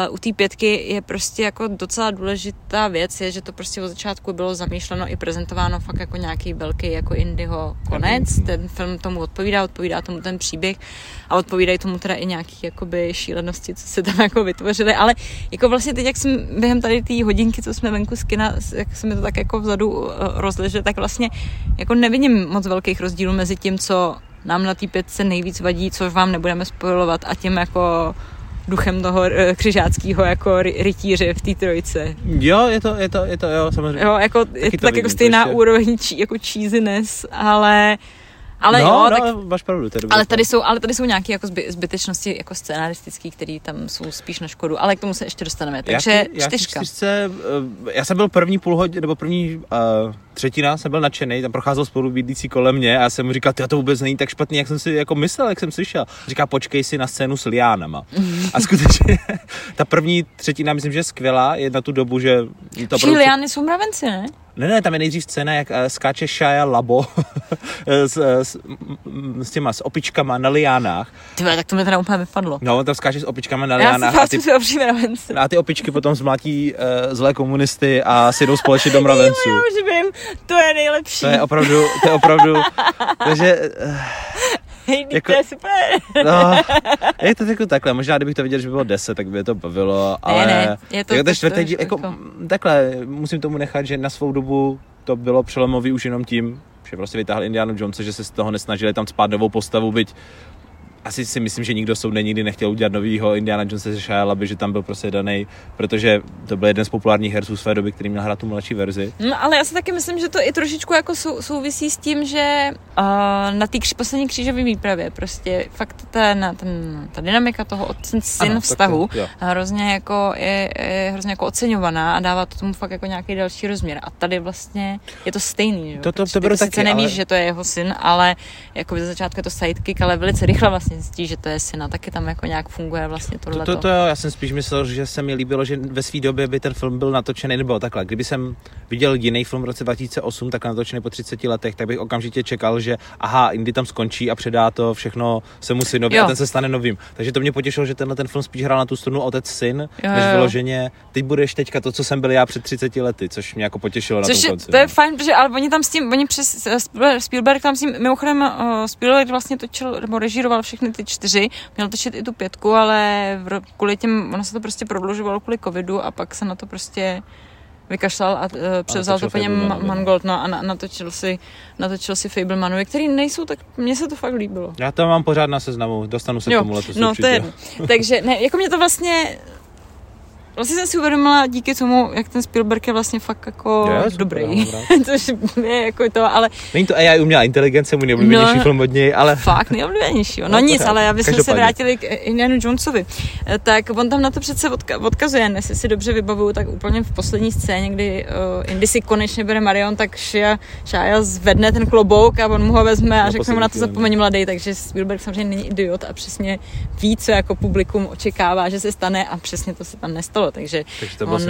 u té pětky je prostě jako docela důležitá věc, je, že to prostě od začátku bylo zamýšleno i prezentováno fakt jako nějaký velký jako Indiho konec. Ten film tomu odpovídá, odpovídá tomu ten příběh a odpovídají tomu teda i nějaký jakoby šílenosti, co se tam jako vytvořily, ale jako vlastně teď, jak jsem během tady té hodinky, co jsme venku z kina, jak se mi to tak jako vzadu uh, rozleže, tak vlastně jako nevidím moc velkých rozdílů mezi tím, co nám na té pětce nejvíc vadí, což vám nebudeme spojovat a tím jako duchem toho eh, křižáckého jako rytíře v té trojice. Jo, je to, je to, je to, jo, samozřejmě. Jo, jako, je to tak jako stejná ještě. úroveň jako cheesiness, ale ale no, jo, no, tak, máš pravdu, to je ale, tady jsou, ale tady jsou nějaké jako zby, zbytečnosti jako scenaristické, které tam jsou spíš na škodu, ale k tomu se ještě dostaneme. Takže já, čtyřka. Já, já jsem byl první půl hodin, nebo první uh, třetina, jsem byl nadšený, tam procházel spolu bydlící kolem mě a já jsem mu říkal, to vůbec není tak špatný, jak jsem si jako myslel, jak jsem slyšel. Říká, počkej si na scénu s liánama. A skutečně ta první třetina, myslím, že je skvělá, je na tu dobu, že to Všichni liány jsou mravenci, ne? Ne, ne, tam je nejdřív scéna, jak uh, skáče Shia Labo s, s, s, těma, s opičkama na liánách. Ty tak to mi teda úplně vypadlo. No, on tam skáče s opičkama na liánách. Já si a, ty, a ty opičky potom zmlátí uh, zlé komunisty a si jdou společně do mravenců. já už vím, to je nejlepší. To je opravdu, to je opravdu, takže... Uh, Hej, jako, to je super. no, je to jako takhle, možná kdybych to viděl, že by bylo 10, tak by to bavilo, ale... Ne, ne, je to, jako ten čtvrtý díl, jako, jako, takhle, musím tomu nechat, že na svou dobu to bylo přelomový už jenom tím, že prostě vytáhl Indiana Jonesa, že se z toho nesnažili tam spát novou postavu, byť asi si myslím, že nikdo soudne nikdy nechtěl udělat novýho Indiana Jonesa ze Shia aby že tam byl prostě daný, protože to byl jeden z populárních herců své doby, který měl hrát tu mladší verzi. No, ale já si taky myslím, že to i trošičku jako sou, souvisí s tím, že uh, na té kři, poslední křížové výpravě prostě fakt ten, ten, ta dynamika toho ten syn ano, vztahu to, hrozně jako je, je, hrozně jako oceňovaná a dává to tomu fakt jako nějaký další rozměr. A tady vlastně je to stejný. Že? To, to, to, to taky, nevíš, ale... že to je jeho syn, ale jako ze začátku je to sidekick, ale velice rychle vlastně zjistí, že to je syna, taky tam jako nějak funguje vlastně tohle. To, to, to, jo, já jsem spíš myslel, že se mi líbilo, že ve své době by ten film byl natočený, nebo takhle, kdyby jsem viděl jiný film v roce 2008, tak natočený po 30 letech, tak bych okamžitě čekal, že aha, Indy tam skončí a předá to všechno se mu synovi jo. a ten se stane novým. Takže to mě potěšilo, že tenhle ten film spíš hrál na tu strunu otec syn, jo, než vyloženě ty budeš teďka to, co jsem byl já před 30 lety, což mě jako potěšilo což na tom konci. To je no. fajn, protože ale oni tam s tím, oni přes Spielberg tam s tím, mimochodem uh, Spielberg vlastně točil, nebo režíroval všechny ty čtyři, měl točit i tu pětku, ale kvůli těm, ono se to prostě prodlužovalo kvůli covidu a pak se na to prostě vykašlal a uh, převzal a to po něm Mangold no, a na, natočil, si, natočil si Fablemanovi, který nejsou, tak mně se to fakt líbilo. Já to mám pořád na seznamu, dostanu se jo, k tomu letos No určitě. to je, takže ne, jako mě to vlastně Vlastně jsem si uvědomila díky tomu, jak ten Spielberg je vlastně fakt jako je, dobrý. Což je jako to, ale... Není to AI umělá inteligence, můj nejoblíbenější no, film od něj, ale... Fakt nejoblíbenější. No, no nic, ale aby jsme se vrátili k Indianu Jonesovi. Eh, tak on tam na to přece odka- odkazuje, jestli si dobře vybavuju, tak úplně v poslední scéně, kdy uh, Indy si konečně bere Marion, tak Shia, Shia zvedne ten klobouk a on mu ho vezme a no, řekne mu na to zapomeň mladý, takže Spielberg samozřejmě není idiot a přesně ví, co jako publikum očekává, že se stane a přesně to se tam nestalo takže, takže to on,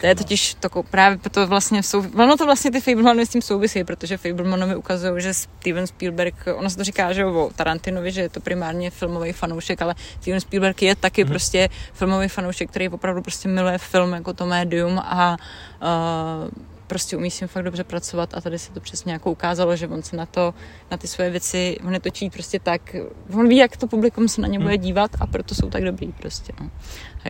to je no. totiž to, právě to vlastně sou, ono to vlastně ty Fablemanovi s tím souvisí, protože Fablemanovi ukazují, že Steven Spielberg, ono se to říká, že o Tarantinovi, že je to primárně filmový fanoušek, ale Steven Spielberg je taky mm-hmm. prostě filmový fanoušek, který opravdu prostě miluje film jako to médium a uh, prostě umí s tím fakt dobře pracovat a tady se to přesně jako ukázalo, že on se na to, na ty svoje věci, on je točí prostě tak, on ví, jak to publikum se na ně bude hmm. dívat a proto jsou tak dobrý prostě. No.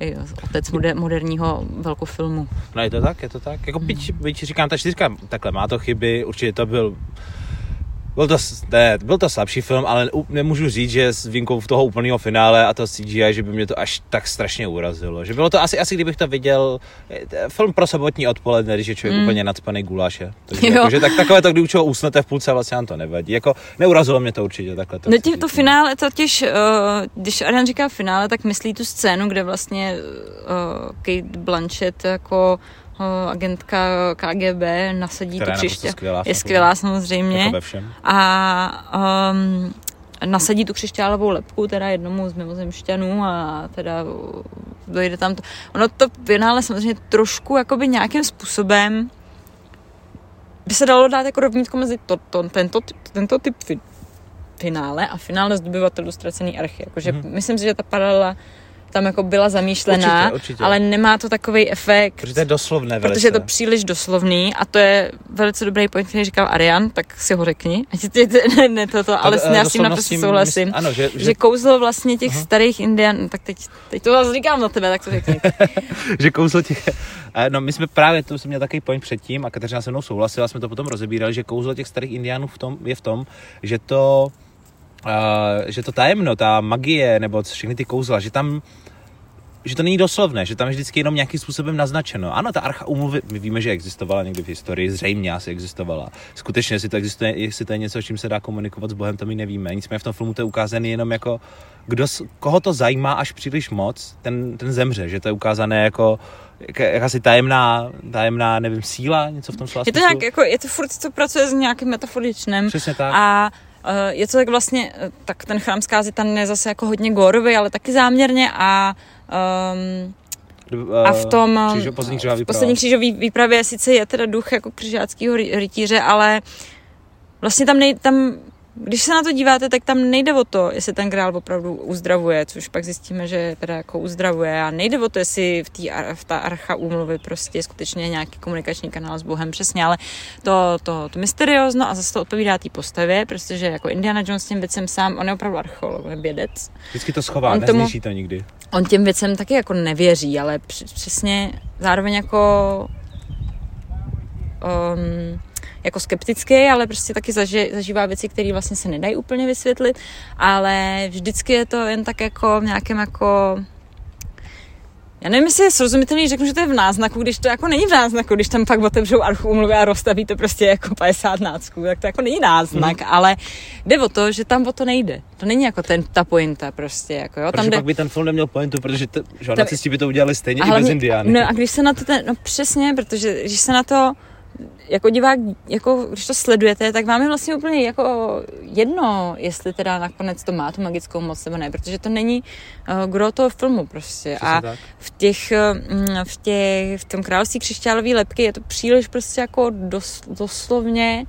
Hej, otec moder, moderního velkofilmu. No je to tak, je to tak. Jako byť, byť říkám, ta čtyřka takhle má to chyby, určitě to byl byl to, ne, byl to slabší film, ale nemůžu říct, že s výjimkou toho úplného finále a to CGI, že by mě to až tak strašně urazilo. Že bylo to asi, asi kdybych to viděl, film pro sobotní odpoledne, když je člověk mm. úplně nadspaný guláše. Takže jako, že tak, takové to, kdy u čeho usnete v půlce, vlastně nám to nevadí. Jako, neurazilo mě to určitě takhle. To, no, tě, to finále totiž, uh, když Adrian říká finále, tak myslí tu scénu, kde vlastně uh, Kate Blanchett jako agentka KGB nasadí Která tu křišťálovou. Skvělá, je skvělá samozřejmě. Jako ve všem. A um, nasadí tu křišťálovou lepku teda jednomu z mimozemšťanů a teda dojde tam to. Ono to finále samozřejmě trošku jakoby nějakým způsobem by se dalo dát jako rovnítko mezi to, to, tento, tento typ finále a finále zdobivatelů ztracený archy. Jakože mm-hmm. myslím si, že ta paralela tam jako byla zamýšlená, určitě, určitě. ale nemá to takový efekt. Protože to je doslovné velice. Protože je to příliš doslovný a to je velice dobrý point, který říkal Arian, tak si ho řekni. ne, ne toto, to, ale uh, já s tím naprosto souhlasím. Myslím, ano, že, že... že kouzlo vlastně těch uh-huh. starých Indian, tak teď, teď to vás říkám na tebe, tak to řekni. že kouzlo těch, eh, no my jsme právě, to jsem měl takový point předtím a Kateřina se mnou souhlasila, jsme to potom rozebírali, že kouzlo těch starých Indiánů v tom, je v tom, že to že to tajemno, ta magie, nebo všechny ty kouzla, že tam že to není doslovné, že tam je vždycky jenom nějakým způsobem naznačeno. Ano, ta archa umluvy, my víme, že existovala někdy v historii, zřejmě asi existovala. Skutečně, jestli to existuje, jestli to je něco, čím se dá komunikovat s Bohem, to my nevíme. Nicméně v tom filmu to je ukázané jenom jako, kdo, koho to zajímá až příliš moc, ten, ten zemře, že to je ukázané jako jak, jakási tajemná, tajemná, nevím, síla, něco v tom slova Je to nějak, jako, je to furt, co pracuje s nějakým metaforičným. Přesně tak. A je to tak vlastně, eh, tak ten chrám zkázy tam je zase jako hodně górový, ale taky záměrně a um, a v tom křížo, v poslední křížový výpravě sice je teda duch jako křižáckého rytíře, ale vlastně tam, nej, tam když se na to díváte, tak tam nejde o to, jestli ten král opravdu uzdravuje, což pak zjistíme, že teda jako uzdravuje a nejde o to, jestli v, tý, v ta archa úmluvy prostě je skutečně nějaký komunikační kanál s Bohem, přesně, ale to, to, to mysteriózno a zase to odpovídá té postavě, protože jako Indiana Jones tím věcem sám, on je opravdu archeolog, on je vědec. Vždycky to schová, on tomu, to nikdy. On těm věcem taky jako nevěří, ale přesně zároveň jako um, jako skeptický, ale prostě taky zaži, zažívá věci, které vlastně se nedají úplně vysvětlit, ale vždycky je to jen tak jako v nějakém jako já nevím, jestli je srozumitelný, řeknu, že to je v náznaku, když to jako není v náznaku, když tam pak otevřou archu umluvy a rozstaví to prostě jako 50 nácků, tak to jako není náznak, mm. ale jde o to, že tam o to nejde. To není jako ten, ta pointa prostě, jako jo. Tam jde... pak by ten film neměl pointu, protože to, že tam... nacisti by to udělali stejně i bez Indiány. No a když se na to ten, no přesně, protože když se na to jako divák, jako když to sledujete, tak vám je vlastně úplně jako jedno, jestli teda nakonec to má tu magickou moc nebo ne, protože to není uh, gro toho filmu prostě. Přesně a tak. v těch, uh, v těch, v tom království křišťálové lepky je to příliš prostě jako dos, doslovně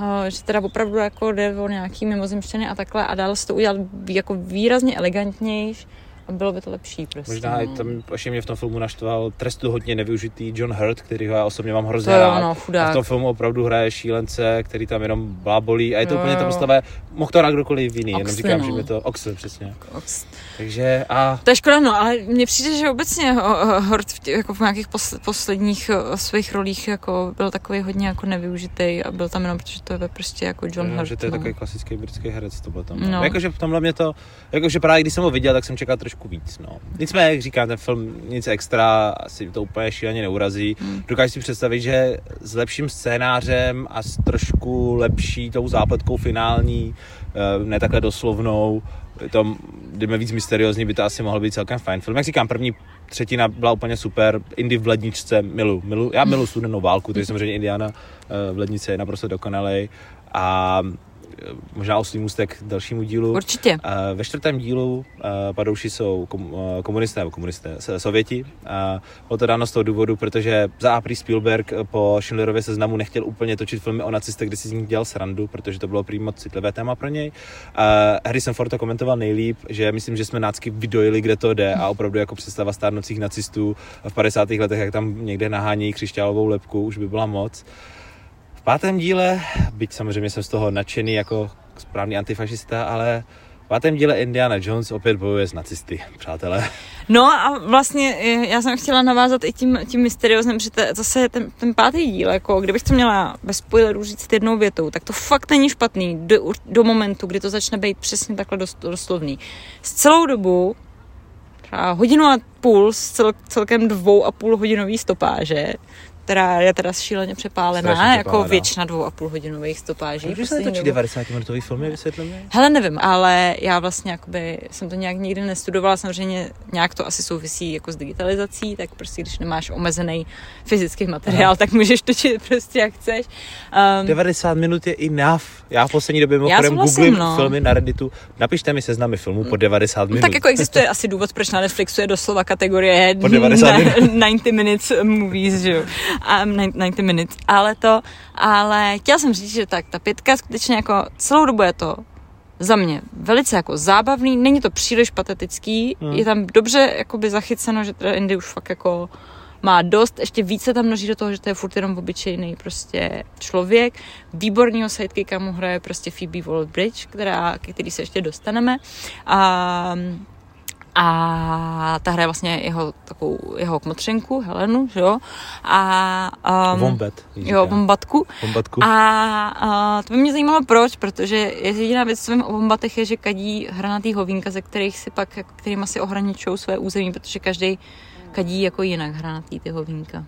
uh, že teda opravdu jako jde o nějaký mimozemštěny a takhle a dál se to udělat jako výrazně elegantnější bylo by to lepší prostě. Možná no. tam ještě mě v tom filmu naštval trestu hodně nevyužitý John Hurt, který ho já osobně mám hrozně to rád. No, a v tom filmu opravdu hraje šílence, který tam jenom blábolí a je to jo, úplně tam postava, mohl to hrát kdokoliv jiný, Oxley, jenom říkám, no. že mi to Oxley, přesně. Ox. Takže a... To je škoda, no, ale mně přijde, že obecně Hurt v, tě, jako v nějakých posl- posledních svých rolích jako byl takový hodně jako nevyužitý a byl tam jenom, protože to je prostě jako John no, Hurt. Že to je no. takový klasický britský herec, to bylo tam. No. Jakože v tomhle mě to, jakože právě když jsem ho viděl, tak jsem čekal trošku trošku víc. No. Nicméně, jak říkám, ten film nic extra, asi to úplně šíleně neurazí. Hmm. Dokážu si představit, že s lepším scénářem a s trošku lepší tou zápletkou finální, eh, ne takhle doslovnou, to, jdeme víc mysteriózní, by to asi mohlo být celkem fajn film. Jak říkám, první třetina byla úplně super, Indy v ledničce, milu, milu, já milu studenou válku, takže samozřejmě Indiana eh, v lednici je naprosto dokonalej a možná oslý můstek dalšímu dílu. Určitě. Uh, ve čtvrtém dílu uh, padouši jsou kom, komunisté nebo komunisté, sověti. Bylo to dáno z toho důvodu, protože za A. Spielberg po Schindlerově seznamu nechtěl úplně točit filmy o nacistech, kde si z nich dělal srandu, protože to bylo prý moc citlivé téma pro něj. Harrison Ford to komentoval nejlíp, že myslím, že jsme nácky vydojili, kde to jde a opravdu jako představa stárnoucích nacistů v 50. letech, jak tam někde nahání křišťálovou lepku, už by byla moc. Pátém díle, byť samozřejmě jsem z toho nadšený jako správný antifašista, ale v pátém díle Indiana Jones opět bojuje s nacisty, přátelé. No a vlastně eh, já jsem chtěla navázat i tím, tím mysteriózem, že to, zase ten, ten pátý díl, jako kdybych to měla bez spoilerů říct jednou větou, tak to fakt není špatný do, do momentu, kdy to začne být přesně takhle dost, doslovný. S celou dobu, třeba hodinu a půl z cel, celkem dvou a půl hodinový stopáže, která je teda šíleně přepálená, Strašně jako přepálená. většina dvou a půl hodinových stopáží. Proč se točí 90 minutový filmy, vysvětlíme? Hele, nevím, ale já vlastně jakoby jsem to nějak nikdy nestudovala, samozřejmě nějak to asi souvisí jako s digitalizací, tak prostě když nemáš omezený fyzický materiál, Aha. tak můžeš točit prostě jak chceš. Um, 90 minut je enough. Já v poslední době mimochodem googlím no. filmy na Redditu. Napište mi seznamy filmů po 90 minut. No, tak jako existuje asi důvod, proč na Netflixu je doslova kategorie po 90 minut. 90 minutes movies, že jo um, 90 minutes, ale to, ale chtěla jsem říct, že tak, ta pětka skutečně jako celou dobu je to za mě velice jako zábavný, není to příliš patetický, hmm. je tam dobře jakoby zachyceno, že teda Indy už fakt jako má dost, ještě více tam množí do toho, že to je furt jenom obyčejný prostě člověk. Výbornýho sidekicka mu hraje prostě Phoebe Waller-Bridge, která, ke který se ještě dostaneme. A a ta hraje vlastně jeho takovou jeho kmotřenku, Helenu, že jo? A, um, Vombat. Jo, Vombatku. Vombatku. A, a to by mě zajímalo proč, protože jediná věc, co vím o Vombatech je, že kadí hranatý hovínka, ze kterých si pak, kterým si ohraničují své území, protože každý kadí jako jinak hranatý ty hovínka.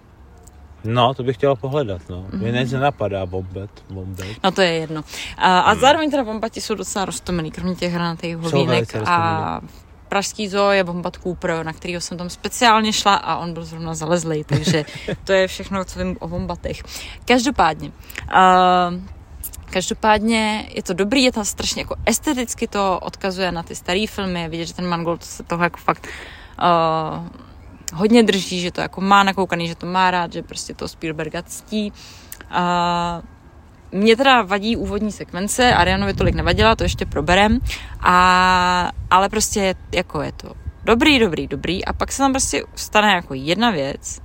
No, to bych chtěla pohledat, no. Mm-hmm. Mě nic nenapadá, bombet, bombet. No to je jedno. A, a mm. zároveň teda bombati jsou docela roztomilý, kromě těch hranatých hovínek. A pražský zoo je Bombat Cooper, na kterého jsem tam speciálně šla a on byl zrovna zalezlý, takže to je všechno, co vím o Bombatech. Každopádně, uh, Každopádně je to dobrý, je to strašně jako esteticky to odkazuje na ty staré filmy, vidět, že ten Mangold se toho jako fakt uh, hodně drží, že to jako má nakoukaný, že to má rád, že prostě to Spielberga ctí. Uh, mě teda vadí úvodní sekvence, Arianovi tolik nevadila, to ještě proberem, a, ale prostě jako je to dobrý, dobrý, dobrý. A pak se tam prostě stane jako jedna věc,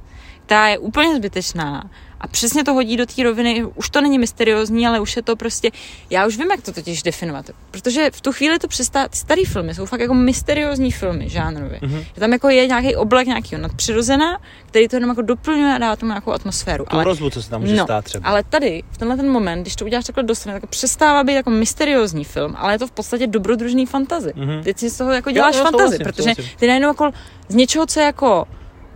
která je úplně zbytečná a přesně to hodí do té roviny, už to není mysteriózní, ale už je to prostě, já už vím, jak to totiž definovat, protože v tu chvíli to přestá, ty staré filmy jsou fakt jako mysteriózní filmy žánrově. Mm-hmm. Tam jako je nějaký oblek nějakého nadpřirozená, který to jenom jako doplňuje a dává tomu nějakou atmosféru. Tu ale, rozbu, co se tam může no, stát třeba. Ale tady, v tenhle ten moment, když to uděláš takhle dostané, tak přestává být jako mysteriózní film, ale je to v podstatě dobrodružný fantazy. Mm-hmm. Ty si z toho jako děláš jo, fantazy, protože ty najednou jako z něčeho, co je jako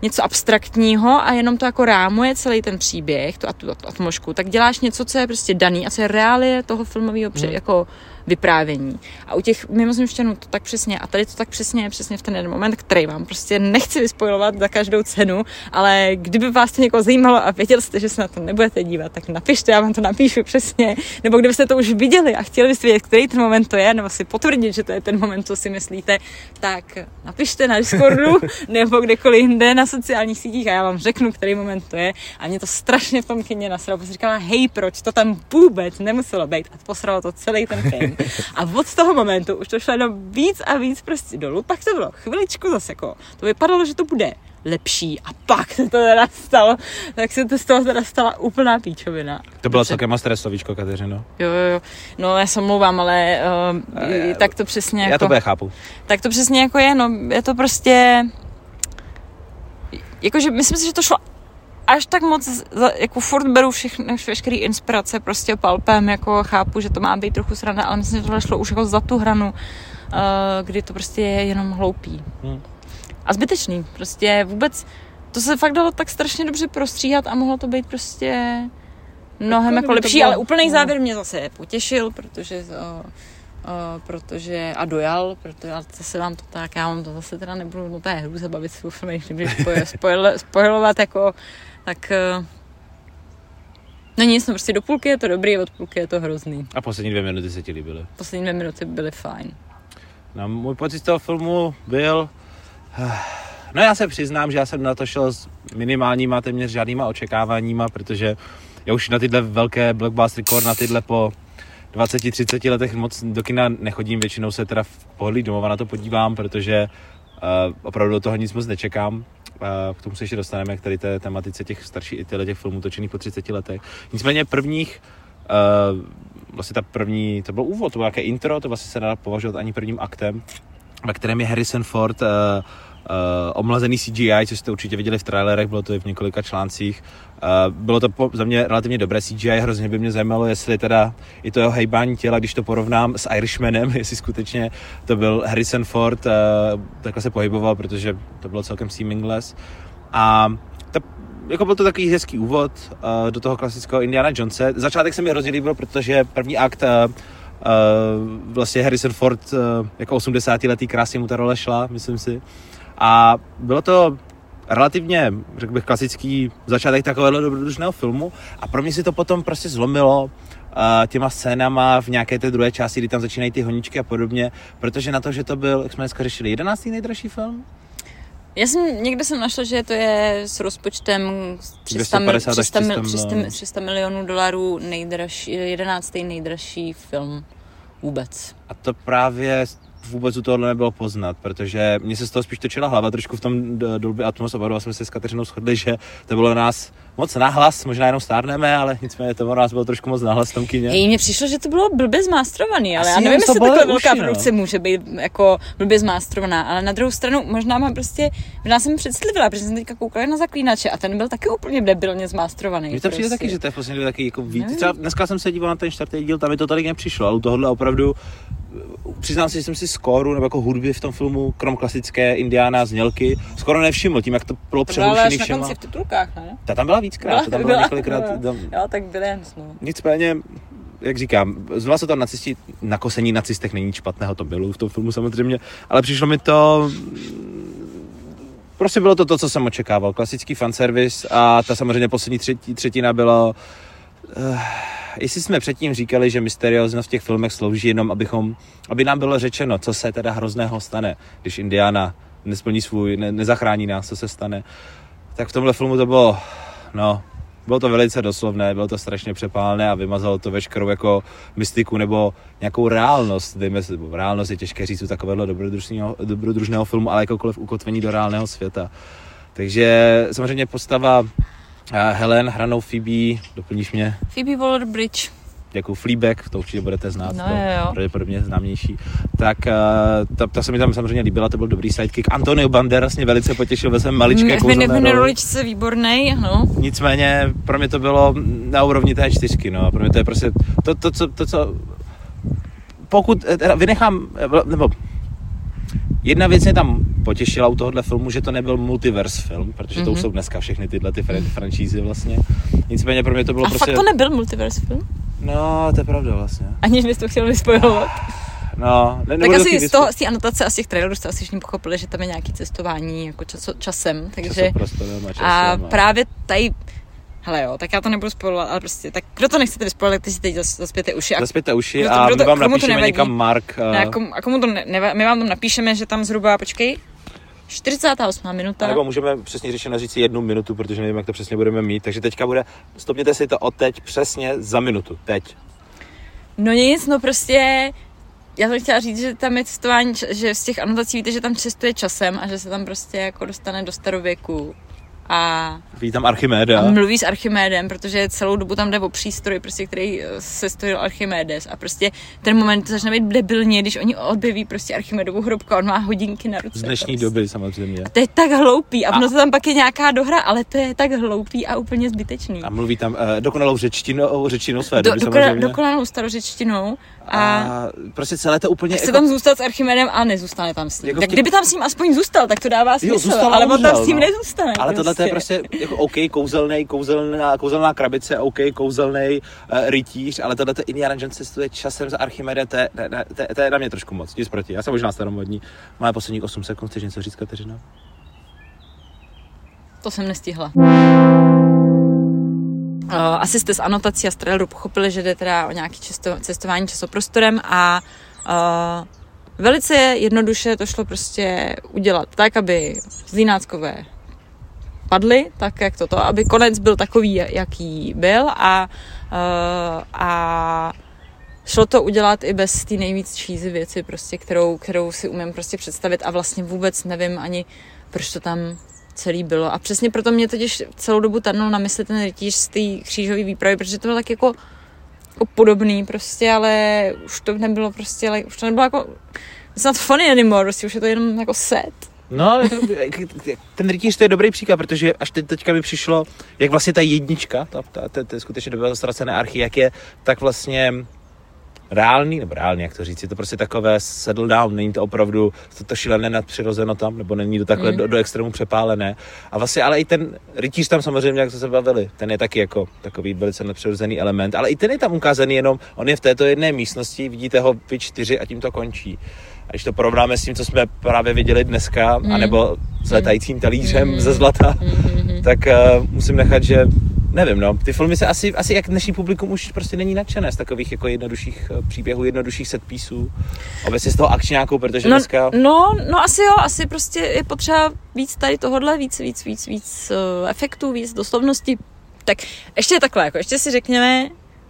něco abstraktního a jenom to jako rámuje celý ten příběh, tu, tu atmosféru, tak děláš něco, co je prostě daný a co je reálie toho filmového hmm. jako vyprávění. A u těch mimozemšťanů to tak přesně, a tady to tak přesně je přesně v ten jeden moment, který vám prostě nechci vyspojovat za každou cenu, ale kdyby vás to někoho zajímalo a věděl jste, že se na to nebudete dívat, tak napište, já vám to napíšu přesně. Nebo kdybyste to už viděli a chtěli byste vědět, který ten moment to je, nebo si potvrdit, že to je ten moment, co si myslíte, tak napište na Discordu nebo kdekoliv jinde na sociálních sítích a já vám řeknu, který moment to je. A mě to strašně v tom kyně nasralo, protože říkala, hej, proč to tam vůbec nemuselo být. A posralo to celý ten film. A od toho momentu už to šlo jenom víc a víc prostě dolů. Pak to bylo chviličku zase jako, to vypadalo, že to bude lepší a pak se to teda stalo, tak se to z toho teda stala úplná píčovina. To bylo celkem stresovíčko, Kateřino. Jo, jo, jo. No, já se mluvám, ale uh, tak to přesně jako... Já to bude chápu. Tak to přesně jako je, no, je to prostě... Jakože myslím si, že to šlo až tak moc, jako furt beru všechny, veškerý inspirace prostě palpem, jako chápu, že to má být trochu sranda, ale myslím, že tohle šlo už jako za tu hranu, uh, kdy to prostě je jenom hloupý. Hmm. A zbytečný, prostě vůbec, to se fakt dalo tak strašně dobře prostříhat a mohlo to být prostě mnohem jako lepší, bylo, ale úplný no. závěr mě zase potěšil, protože uh, Uh, protože, a dojal, protože zase vám to tak, já vám to zase teda nebudu, no to je hru se bavit s filmy, když spojil, spojilovat jako tak uh, No nic, no prostě do půlky je to dobrý, od půlky je to hrozný. A poslední dvě minuty se ti líbily? Poslední dvě minuty byly fajn. No, můj pocit z toho filmu byl... No já se přiznám, že já jsem na to šel s minimálníma, téměř žádnýma očekáváníma, protože já už na tyhle velké blockbuster core, na tyhle po 20-30 letech moc do kina nechodím, většinou se teda v pohodlí domova na to podívám, protože uh, opravdu do toho nic moc nečekám. Uh, k tomu se ještě dostaneme, jak tady té tematice těch starších i těch filmů točených po 30 letech. Nicméně prvních uh, vlastně ta první, to byl úvod, to bylo nějaké intro, to vlastně se dá považovat ani prvním aktem, ve kterém je Harrison Ford uh, omlazený CGI, co jste určitě viděli v trailerech, bylo to i v několika článcích. Uh, bylo to po, za mě relativně dobré CGI, hrozně by mě zajímalo, jestli teda i to jeho hejbání těla, když to porovnám s Irishmanem, jestli skutečně to byl Harrison Ford, uh, takhle se pohyboval, protože to bylo celkem seamless. A ta, jako byl to takový hezký úvod uh, do toho klasického Indiana Jonese. Začátek se mi hrozně líbil, protože první akt uh, Uh, vlastně Harrison Ford uh, jako 80 letý krásně mu ta role šla, myslím si. A bylo to relativně, řekl bych, klasický začátek takového dobrodružného filmu a pro mě si to potom prostě zlomilo uh, těma scénama v nějaké té druhé části, kdy tam začínají ty honičky a podobně, protože na to, že to byl, jak jsme dneska řešili, jedenáctý nejdražší film? Já jsem, někde jsem našla, že to je s rozpočtem 300, 300, 300, 300, 300 milionů dolarů nejdražší, jedenáctý nejdražší film vůbec. A to právě vůbec u tohohle nebylo poznat, protože mě se z toho spíš točila hlava trošku v tom Dolby Atmos, oba jsme se s Kateřinou shodli, že to bylo nás moc nahlas, možná jenom stárneme, ale nicméně to nás bylo trošku moc nahlas v tom kině. Hej, mně přišlo, že to bylo blbě zmástrovaný, ale Asi já nevím, jestli takhle velká no. produkce může být jako blbě zmástrovaná, ale na druhou stranu možná mám prostě, možná jsem představila, protože jsem teďka koukala na zaklínače a ten byl taky úplně debilně zmástrovaný. Mně to přijde prostě. taky, že to je vlastně taky jako víc. Třeba dneska jsem se díval na ten čtvrtý díl, tam mi to tady nepřišlo, ale u tohohle opravdu přiznám si, že jsem si skóru nebo jako hudby v tom filmu, krom klasické Indiana znělky, skoro nevšiml, tím jak to bylo přerušený všema. na konci v titulkách, ne? Ta tam byla víckrát, to tam bylo několikrát. Tam... Jo, tak byly no. Nicméně, jak říkám, zvala se to nacisti, na kosení nacistech není špatného, to bylo v tom filmu samozřejmě, ale přišlo mi to prostě bylo to to, co jsem očekával. Klasický fanservice a ta samozřejmě poslední třetí, třetina byla uh, jestli jsme předtím říkali, že mysterióznost v těch filmech slouží jenom, abychom, aby nám bylo řečeno, co se teda hrozného stane, když Indiana nesplní svůj, ne, nezachrání nás, co se stane, tak v tomhle filmu to bylo, no, bylo to velice doslovné, bylo to strašně přepálné a vymazalo to veškerou jako mystiku nebo nějakou reálnost, dejme se, reálnost je těžké říct u takového dobrodružného, filmu, ale jakoukoliv ukotvení do reálného světa. Takže samozřejmě postava Helen, hranou Phoebe, doplníš mě? Phoebe Waller-Bridge. Jako Fleabag, to určitě budete znát, no, to pravděpodobně známější. Tak uh, ta, ta, se mi tam samozřejmě líbila, to byl dobrý sidekick. Antonio Banderas mě velice potěšil ve svém maličké kouzelné roličce výborný, no. Nicméně pro mě to bylo na úrovni té čtyřky, no. Pro mě to je prostě to, to, to, to co pokud, eh, teda vynechám, eh, nebo Jedna věc mě tam potěšila u tohohle filmu, že to nebyl multiverse film, protože mm-hmm. to už mhm. jsou dneska všechny tyhle ty fran- franšízy vlastně. Nicméně pro mě to bylo A prostě... fakt to nebyl multiverse film? No, to je pravda vlastně. Aniž bys to chtěl vyspojovat. No, ne, tak asi z, toho, z té anotace a z těch trailerů jste asi všichni pochopili, že tam je nějaký cestování jako časo, časem. Takže, a, a právě tady Hele jo, tak já to nebudu spojovat, ale prostě, tak kdo to nechcete vyspojovat, ty si teď zaspěte uši. A, zaspěte uši to, a my vám napíšeme někam Mark. A... Ne, a, komu, a komu to ne, my vám tam napíšeme, že tam zhruba, počkej, 48 minuta. A nebo můžeme přesně řešit říct jednu minutu, protože nevím, jak to přesně budeme mít. Takže teďka bude, stopněte si to od teď přesně za minutu. Teď. No nic, no prostě já jsem chtěla říct, že tam je cestování, že z těch anotací víte, že tam cestuje časem a že se tam prostě jako dostane do starověku a Ví tam Archiméda. A mluví s Archimédem, protože celou dobu tam jde o přístroj, prostě, který eh, se stojil Archimedes. A prostě ten moment začne být debilně, když oni objeví prostě Archimedovu hrobku a on má hodinky na ruce. Z dnešní prostě. doby samozřejmě. A to je tak hloupý. A, a ono tam pak je nějaká dohra, ale to je tak hloupý a úplně zbytečný. A mluví tam uh, dokonalou řečtinou, řečtinou své Do, doby, dokonal, Dokonalou starořečtinou. A, a prostě celé to úplně... Chce jako... tam zůstat s Archimedem a nezůstane tam s ním. Jako tak kdyby tam s ním aspoň zůstal, tak to dává smysl, jo, ale on tam s ním no. nezůstane. Ale prostě. tohle to je prostě jako OK, kouzelný, kouzelná, kouzelná krabice, OK, kouzelný uh, rytíř, ale tohle Indiana Jones cestuje časem za Archimede, to je, to, to, to je na mě trošku moc, nic proti. Já jsem možná staromodní. Máme posledních 8 sekund, chceš něco říct, Kateřina? To jsem nestihla. uh, asi jste z anotací a z traileru pochopili, že jde teda o nějaké cestování časoprostorem a uh, velice jednoduše to šlo prostě udělat tak, aby zlínáckové padly, tak jak toto, aby konec byl takový, jaký byl a, uh, a šlo to udělat i bez té nejvíc cheesy věci, prostě, kterou, kterou si umím prostě představit a vlastně vůbec nevím ani, proč to tam celý bylo. A přesně proto mě totiž celou dobu tanul na mysli ten rytíř z té křížové výpravy, protože to bylo tak jako, jako podobný prostě, ale už to nebylo prostě, ale už to nebylo jako, it's not funny anymore, prostě už je to jenom jako set. No, ten rytíř to je dobrý příklad, protože až teď, teďka mi přišlo, jak vlastně ta jednička, ta, ta, ta, ta skutečně doba ztracené archy, jak je tak vlastně reálný, nebo reálný, jak to říct, je to prostě takové settle down, není to opravdu to, to šílené nadpřirozeno tam, nebo není to takhle mm. do, do, extrému přepálené. A vlastně, ale i ten rytíř tam samozřejmě, jak jsme se bavili, ten je taky jako takový velice nadpřirozený element, ale i ten je tam ukázaný jenom, on je v této jedné místnosti, vidíte ho vy čtyři a tím to končí. A když to porovnáme s tím, co jsme právě viděli dneska, mm. anebo s letajícím talířem mm. ze zlata, mm. tak uh, musím nechat, že nevím, no, ty filmy se asi, asi jak dnešní publikum už prostě není nadšené z takových jako jednodušších eh, příběhů, jednodušších setpisů. Obecně z toho akčňáku, protože no, dneska... No, no asi jo, asi prostě je potřeba víc tady tohohle, víc, víc, víc, víc uh, efektů, víc doslovnosti. Tak ještě takhle, jako ještě si řekněme,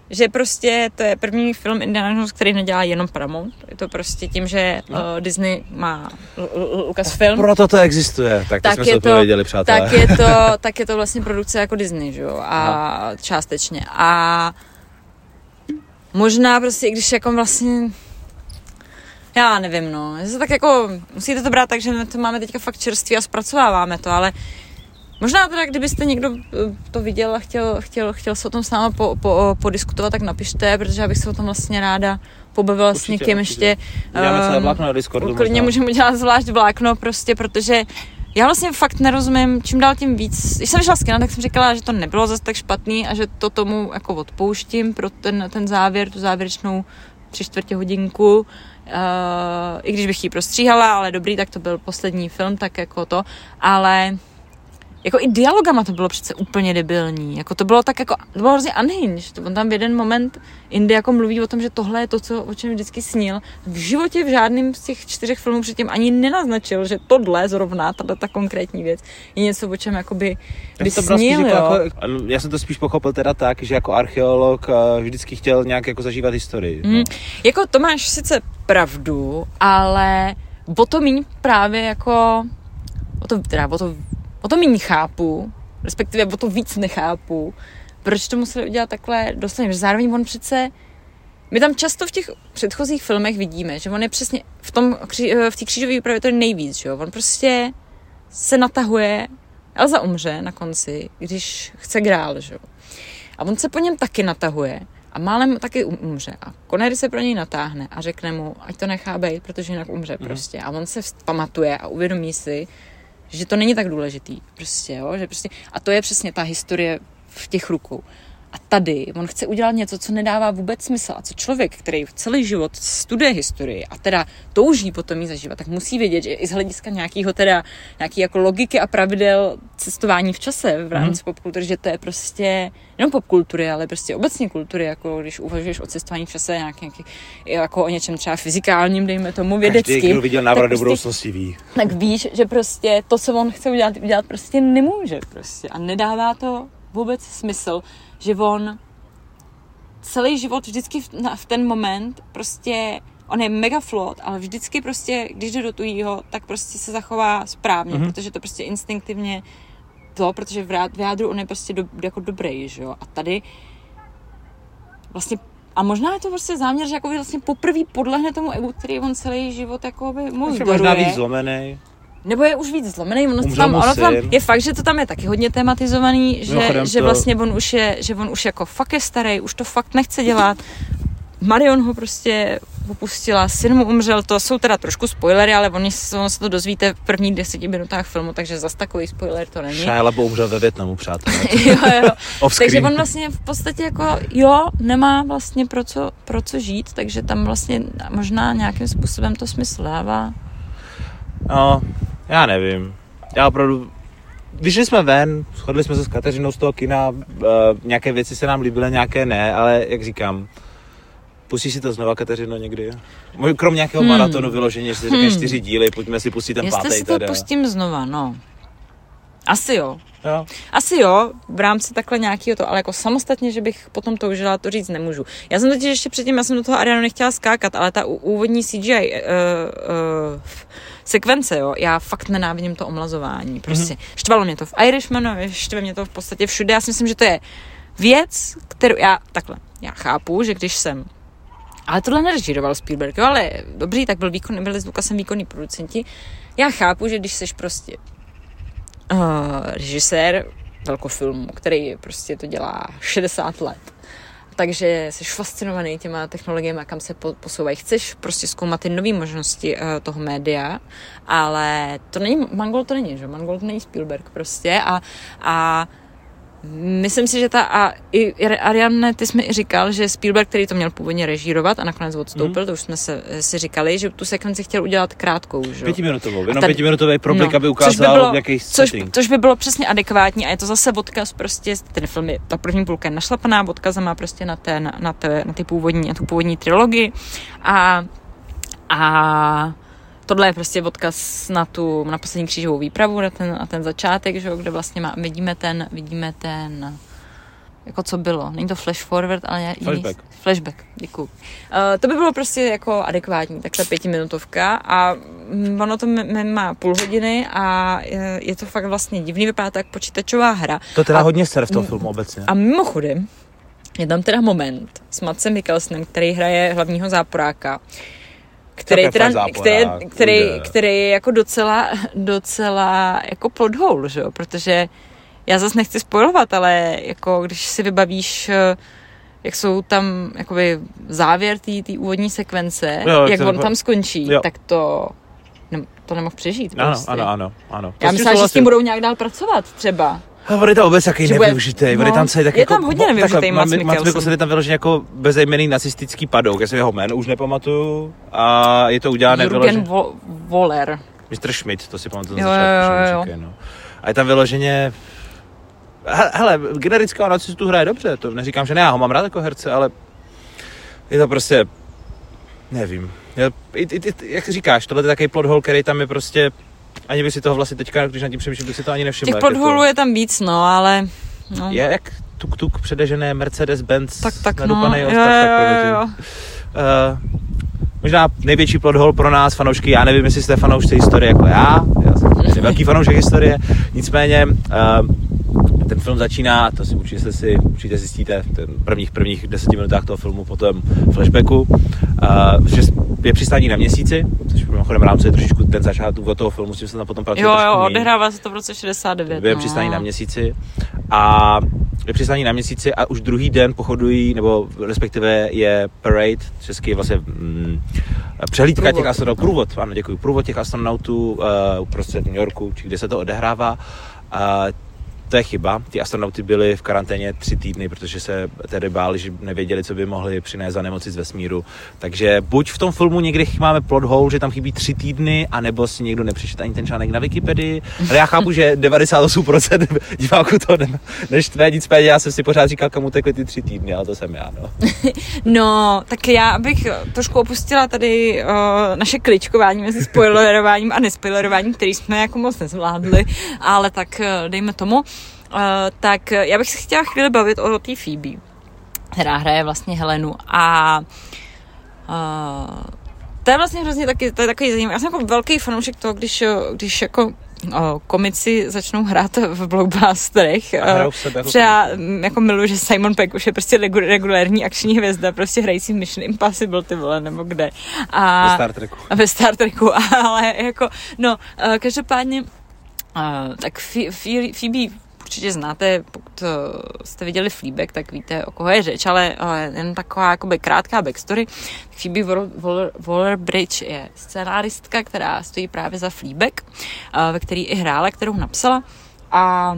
že prostě to je první film Indiana Jones, který nedělá jenom Paramount. Je to prostě tím, že no. uh, Disney má Lucasfilm. Proto to existuje, tak, tak to jsme je to, věděli, přátelé. Tak je, to, tak je to vlastně produkce jako Disney, že jo, a no. částečně. A možná prostě, i když jako vlastně já nevím, no. Je tak jako, musíte to brát tak, že to máme teďka fakt čerství a zpracováváme to, ale Možná teda, kdybyste někdo eh, to viděl a chtěl, chtěl, chtěl se o tom s námi po, po, podiskutovat, tak napište, protože já bych se o tom vlastně ráda pobavila určitě, s někým určitě. ještě. Děláme celé vlákno na Discordu. Klidně můžeme udělat zvlášť vlákno, prostě, protože já vlastně fakt nerozumím, čím dál tím víc. Když jsem šla z kina, tak jsem říkala, že to nebylo zase tak špatný a že to tomu jako odpouštím pro ten, ten závěr, tu závěrečnou tři čtvrtě hodinku. Uh, I když bych ji prostříhala, ale dobrý, tak to byl poslední film, tak jako to. Ale jako i dialogama to bylo přece úplně debilní. Jako to bylo tak jako, to bylo hrozně unhinged. On tam v jeden moment Indy jako mluví o tom, že tohle je to, co, o čem vždycky snil. V životě v žádném z těch čtyřech filmů předtím ani nenaznačil, že tohle zrovna, tato ta konkrétní věc, je něco, o čem jakoby by to snil, jo. Jako, já jsem to spíš pochopil teda tak, že jako archeolog eh, vždycky chtěl nějak jako zažívat historii. Mm. No. Jako to máš sice pravdu, ale o to míň právě jako o to, teda, o to o to méně chápu, respektive o to víc nechápu, proč to museli udělat takhle doslovně, že zároveň on přece my tam často v těch předchozích filmech vidíme, že on je přesně v tom, v té křížové výpravě to je nejvíc, že jo? On prostě se natahuje, Elza umře na konci, když chce grál, že jo? A on se po něm taky natahuje a málem taky um, umře. A Connery se pro něj natáhne a řekne mu, ať to nechá být, protože jinak umře mm. prostě. A on se pamatuje a uvědomí si, že to není tak důležitý, prostě, jo, že prostě, a to je přesně ta historie v těch rukou. A tady on chce udělat něco, co nedává vůbec smysl. A co člověk, který v celý život studuje historii a teda touží potom ji zažívat, tak musí vědět, že i z hlediska nějakého teda, nějaký jako logiky a pravidel cestování v čase v rámci mm. popkultury, že to je prostě jenom popkultury, ale prostě obecně kultury, jako když uvažuješ o cestování v čase nějaký, nějaký jako o něčem třeba fyzikálním, dejme tomu vědeckým. Každý, kdo viděl návrat do prostě, budoucnosti ví. Tak víš, že prostě to, co on chce udělat, udělat prostě nemůže prostě a nedává to vůbec smysl že on celý život vždycky v, na, v ten moment prostě on je mega flot, ale vždycky prostě, když jde do tujího, tak prostě se zachová správně, mm-hmm. protože to prostě instinktivně to, protože v jádru on je prostě do, jako dobrý, že jo. A tady vlastně a možná je to prostě záměr, že jako vlastně poprvé podlehne tomu egu, který on celý život jako by mu Možná víc zlomený. Nebo je už víc zlomený, ono, tam, ono tam, je fakt, že to tam je taky hodně tematizovaný, že, že vlastně on už je, že on už jako fakt je starý, už to fakt nechce dělat. Marion ho prostě opustila, syn mu umřel, to jsou teda trošku spoilery, ale oni se, on se to dozvíte v prvních deseti minutách filmu, takže zas takový spoiler to není. Shia LaBeouf umřel ve Větnamu, přátelé. jo, jo. takže on vlastně v podstatě jako, jo, nemá vlastně pro co, pro co žít, takže tam vlastně možná nějakým způsobem to smysl dává. No, já nevím. Já opravdu vyšli jsme ven, shodli jsme se s Kateřinou z toho kina, uh, nějaké věci se nám líbily, nějaké ne, ale jak říkám, Pustíš si to znova, Kateřino, někdy? Krom nějakého hmm. maratonu vyloženě, že si hmm. čtyři díly, pojďme si pustit ten Jestli pátý si to teda. pustím znova, no. Asi jo. Jo. Asi jo, v rámci takhle nějakého to, ale jako samostatně, že bych potom toužila, to říct nemůžu. Já jsem totiž ještě předtím, já jsem do toho Arianu nechtěla skákat, ale ta úvodní CGI uh, uh, sekvence, jo, já fakt nenávidím to omlazování, prostě. Mm-hmm. Štvalo mě to v Irishmanu, štve mě to v podstatě všude, já si myslím, že to je věc, kterou já, takhle, já chápu, že když jsem ale tohle nerežíroval Spielberg, jo, ale dobrý, tak byl výkon, byli s Lukasem výkonní producenti. Já chápu, že když jsi prostě uh, režisér velkofilmu, který prostě to dělá 60 let, takže jsi fascinovaný těma technologiemi, kam se posouvají. Chceš prostě zkoumat ty nové možnosti uh, toho média, ale to není, Mangol to není, že? Mangol to není Spielberg prostě a, a Myslím si, že ta, a i Ariane, ty jsi mi říkal, že Spielberg, který to měl původně režírovat a nakonec odstoupil, mm. to už jsme se, si říkali, že tu sekvenci chtěl udělat krátkou, že? Pětiminutovou, jenom tady, pětiminutový problik, no, aby ukázal což by bylo, jaký což, což, by bylo přesně adekvátní a je to zase odkaz prostě, ten film je, ta první půlka je našlapaná, má prostě na, ten, na, te, na, ty původní, na tu původní trilogii a, a tohle je prostě odkaz na tu, na poslední křížovou výpravu, na ten, na ten začátek, že, kde vlastně má, vidíme ten, vidíme ten, jako co bylo. Není to flash forward, ale flashback. Jiný, flashback, děkuji. Uh, to by bylo prostě jako adekvátní, takhle pětiminutovka a ono to má půl hodiny a je, je to fakt vlastně divný, vypadá to jak počítačová hra. To teda a, hodně ser v tom filmu obecně. A mimochodem, je tam teda moment s Matsem Mikkelsenem, který hraje hlavního záporáka, který, teda, který, který, který je jako docela, docela jako plot hole, že jo? protože já zase nechci spojovat, ale jako když si vybavíš jak jsou tam jakoby závěr té úvodní sekvence, jo, jak on tam skončí, jo. tak to ne, to nemohl přežít. Ano, prostě. ano, ano, ano. Já myslím, že s tím budou nějak dál pracovat třeba. A on je tam vůbec jaký nevyužitý, no, tam celý tak je jako... tam hodně nevyužitý Mats Mikkelsen. je tam vyložený jako bezejmený nacistický padouk, já si jeho jméno už nepamatuju a je to udělané Jürgen vyloženě... Vo- Voller. Mr. Schmidt, to si pamatuju jo, jo, jo, jo. no. A je tam vyloženě... Hele, generického nacistu hraje dobře, to neříkám, že ne, já ho mám rád jako herce, ale je to prostě, nevím, je, i, i, i, jak říkáš, tohle je takový plot hole, který tam je prostě ani by si toho vlastně teďka, když nad tím přemýšlím, bych si to ani nevšiml. Těch podholů je, to... je tam víc, no, ale... No. Je jak tuk-tuk předežené Mercedes-Benz tak, tak, nadupaný no, jo, tak jo, jo. Uh, možná největší plot hole pro nás, fanoušky, já nevím, jestli jste fanoušci historie jako já, já jsem velký fanoušek historie, nicméně uh, ten film začíná, to si určitě, si, určitě zjistíte v ten prvních, prvních deseti minutách toho filmu, potom flashbacku, uh, že je přistání na měsíci, což mimochodem rámce je trošičku ten začátek toho filmu, s tím se tam potom pracuje Jo, jo, odehrává se to v roce 69. Je no. přistání na měsíci a je přistání na měsíci a už druhý den pochodují, nebo respektive je parade, český vlastně mm, přehlídka průvod. těch astronautů, průvod, ano, děkuji, průvod těch astronautů uh, uprostřed New Yorku, či kde se to odehrává. Uh, to je chyba. Ty astronauty byli v karanténě tři týdny, protože se tedy báli, že nevěděli, co by mohli přinést za nemoci z vesmíru. Takže buď v tom filmu někdy máme plot hole, že tam chybí tři týdny, anebo si někdo nepřečet ani ten článek na Wikipedii. Ale já chápu, že 98% diváků to ne, neštve, nicméně já jsem si pořád říkal, komu tekly ty tři týdny, ale to jsem já. No, no tak já bych trošku opustila tady uh, naše kličkování mezi spoilerováním a nespoilerováním, který jsme jako moc nezvládli, ale tak uh, dejme tomu. Uh, tak já bych se chtěla chvíli bavit o té Phoebe, která hraje vlastně Helenu a uh, to je vlastně hrozně taky, to je takový zajímavý. Já jsem jako velký fanoušek toho, když, když jako o, komici začnou hrát v blockbusterech. Jako Třeba mm, jako miluji, že Simon Peck už je prostě regulární akční hvězda, prostě hrající Mission Impossible, ty vole, nebo kde. A, ve Star Treku. Ve Star Treku, ale jako, no, každopádně, tak Phoebe určitě znáte, pokud eh, jste viděli Fleabag, tak víte, o koho je řeč, ale, ale jen taková jakoby krátká backstory. Phoebe Waller-Bridge je scenáristka, která stojí právě za Fleabag, eh, ve který i hrála, kterou napsala a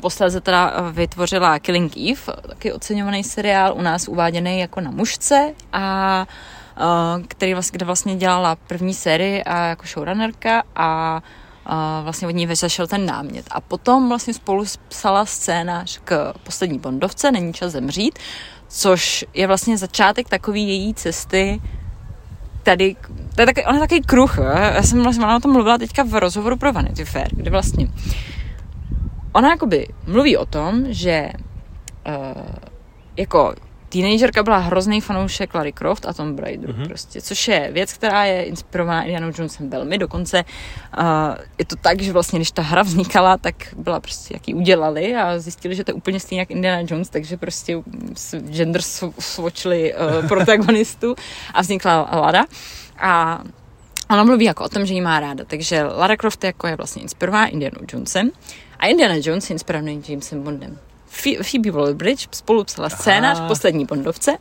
Posléze teda eh, vytvořila Killing Eve, taky oceňovaný seriál, u nás uváděný jako na mužce a který vlastně, kde vlastně dělala první sérii a jako showrunnerka a vlastně od ní vyzašel ten námět. A potom vlastně spolu psala scénář k poslední Bondovce, Není čas zemřít, což je vlastně začátek takový její cesty tady, to je taky, on je takový kruh, já jsem vlastně ona o tom mluvila teďka v rozhovoru pro Vanity Fair, kde vlastně ona jakoby mluví o tom, že uh, jako teenagerka byla hrozný fanoušek Larry Croft a Tom Raideru mm-hmm. prostě, což je věc, která je inspirovaná Indiana Jonesem velmi, dokonce uh, je to tak, že vlastně když ta hra vznikala, tak byla prostě, jak ji udělali a zjistili, že to je úplně stejně jak Indiana Jones, takže prostě gender svočili uh, protagonistu a vznikla Lara a ona mluví jako o tom, že ji má ráda, takže Lara Croft jako je vlastně inspirovaná Indianou Jonesem a Indiana Jones je inspirovaný Jamesem Bondem. Phoebe Waller-Bridge spolu psala scénář v poslední Bondovce,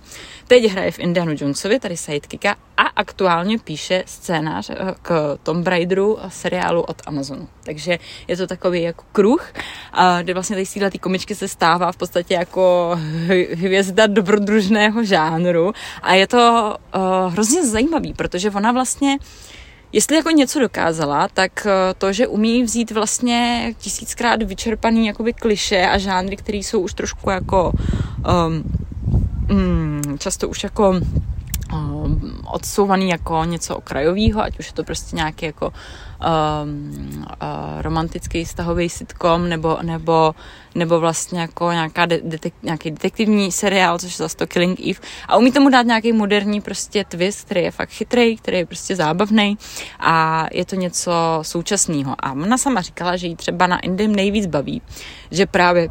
teď hraje v Indiana Jonesovi, tady sidekicka, a aktuálně píše scénář eh, k Tomb Raideru seriálu od Amazonu. Takže je to takový jako kruh, kde vlastně tady síla té komičky se stává v podstatě jako hvězda dobrodružného žánru. A je to uh, hrozně zajímavý, protože ona vlastně Jestli jako něco dokázala, tak eh, to, že umí vzít vlastně tisíckrát vyčerpaný jakoby kliše a žánry, které jsou už trošku jako um, často už jako odsouvaný jako něco okrajového, ať už je to prostě nějaký jako um, uh, romantický stahový sitcom nebo, nebo, nebo vlastně jako nějaká de- detek- nějaký detektivní seriál, což je zase to Killing Eve. A umí tomu dát nějaký moderní prostě twist, který je fakt chytrý, který je prostě zábavný a je to něco současného. A ona sama říkala, že jí třeba na Indem nejvíc baví, že právě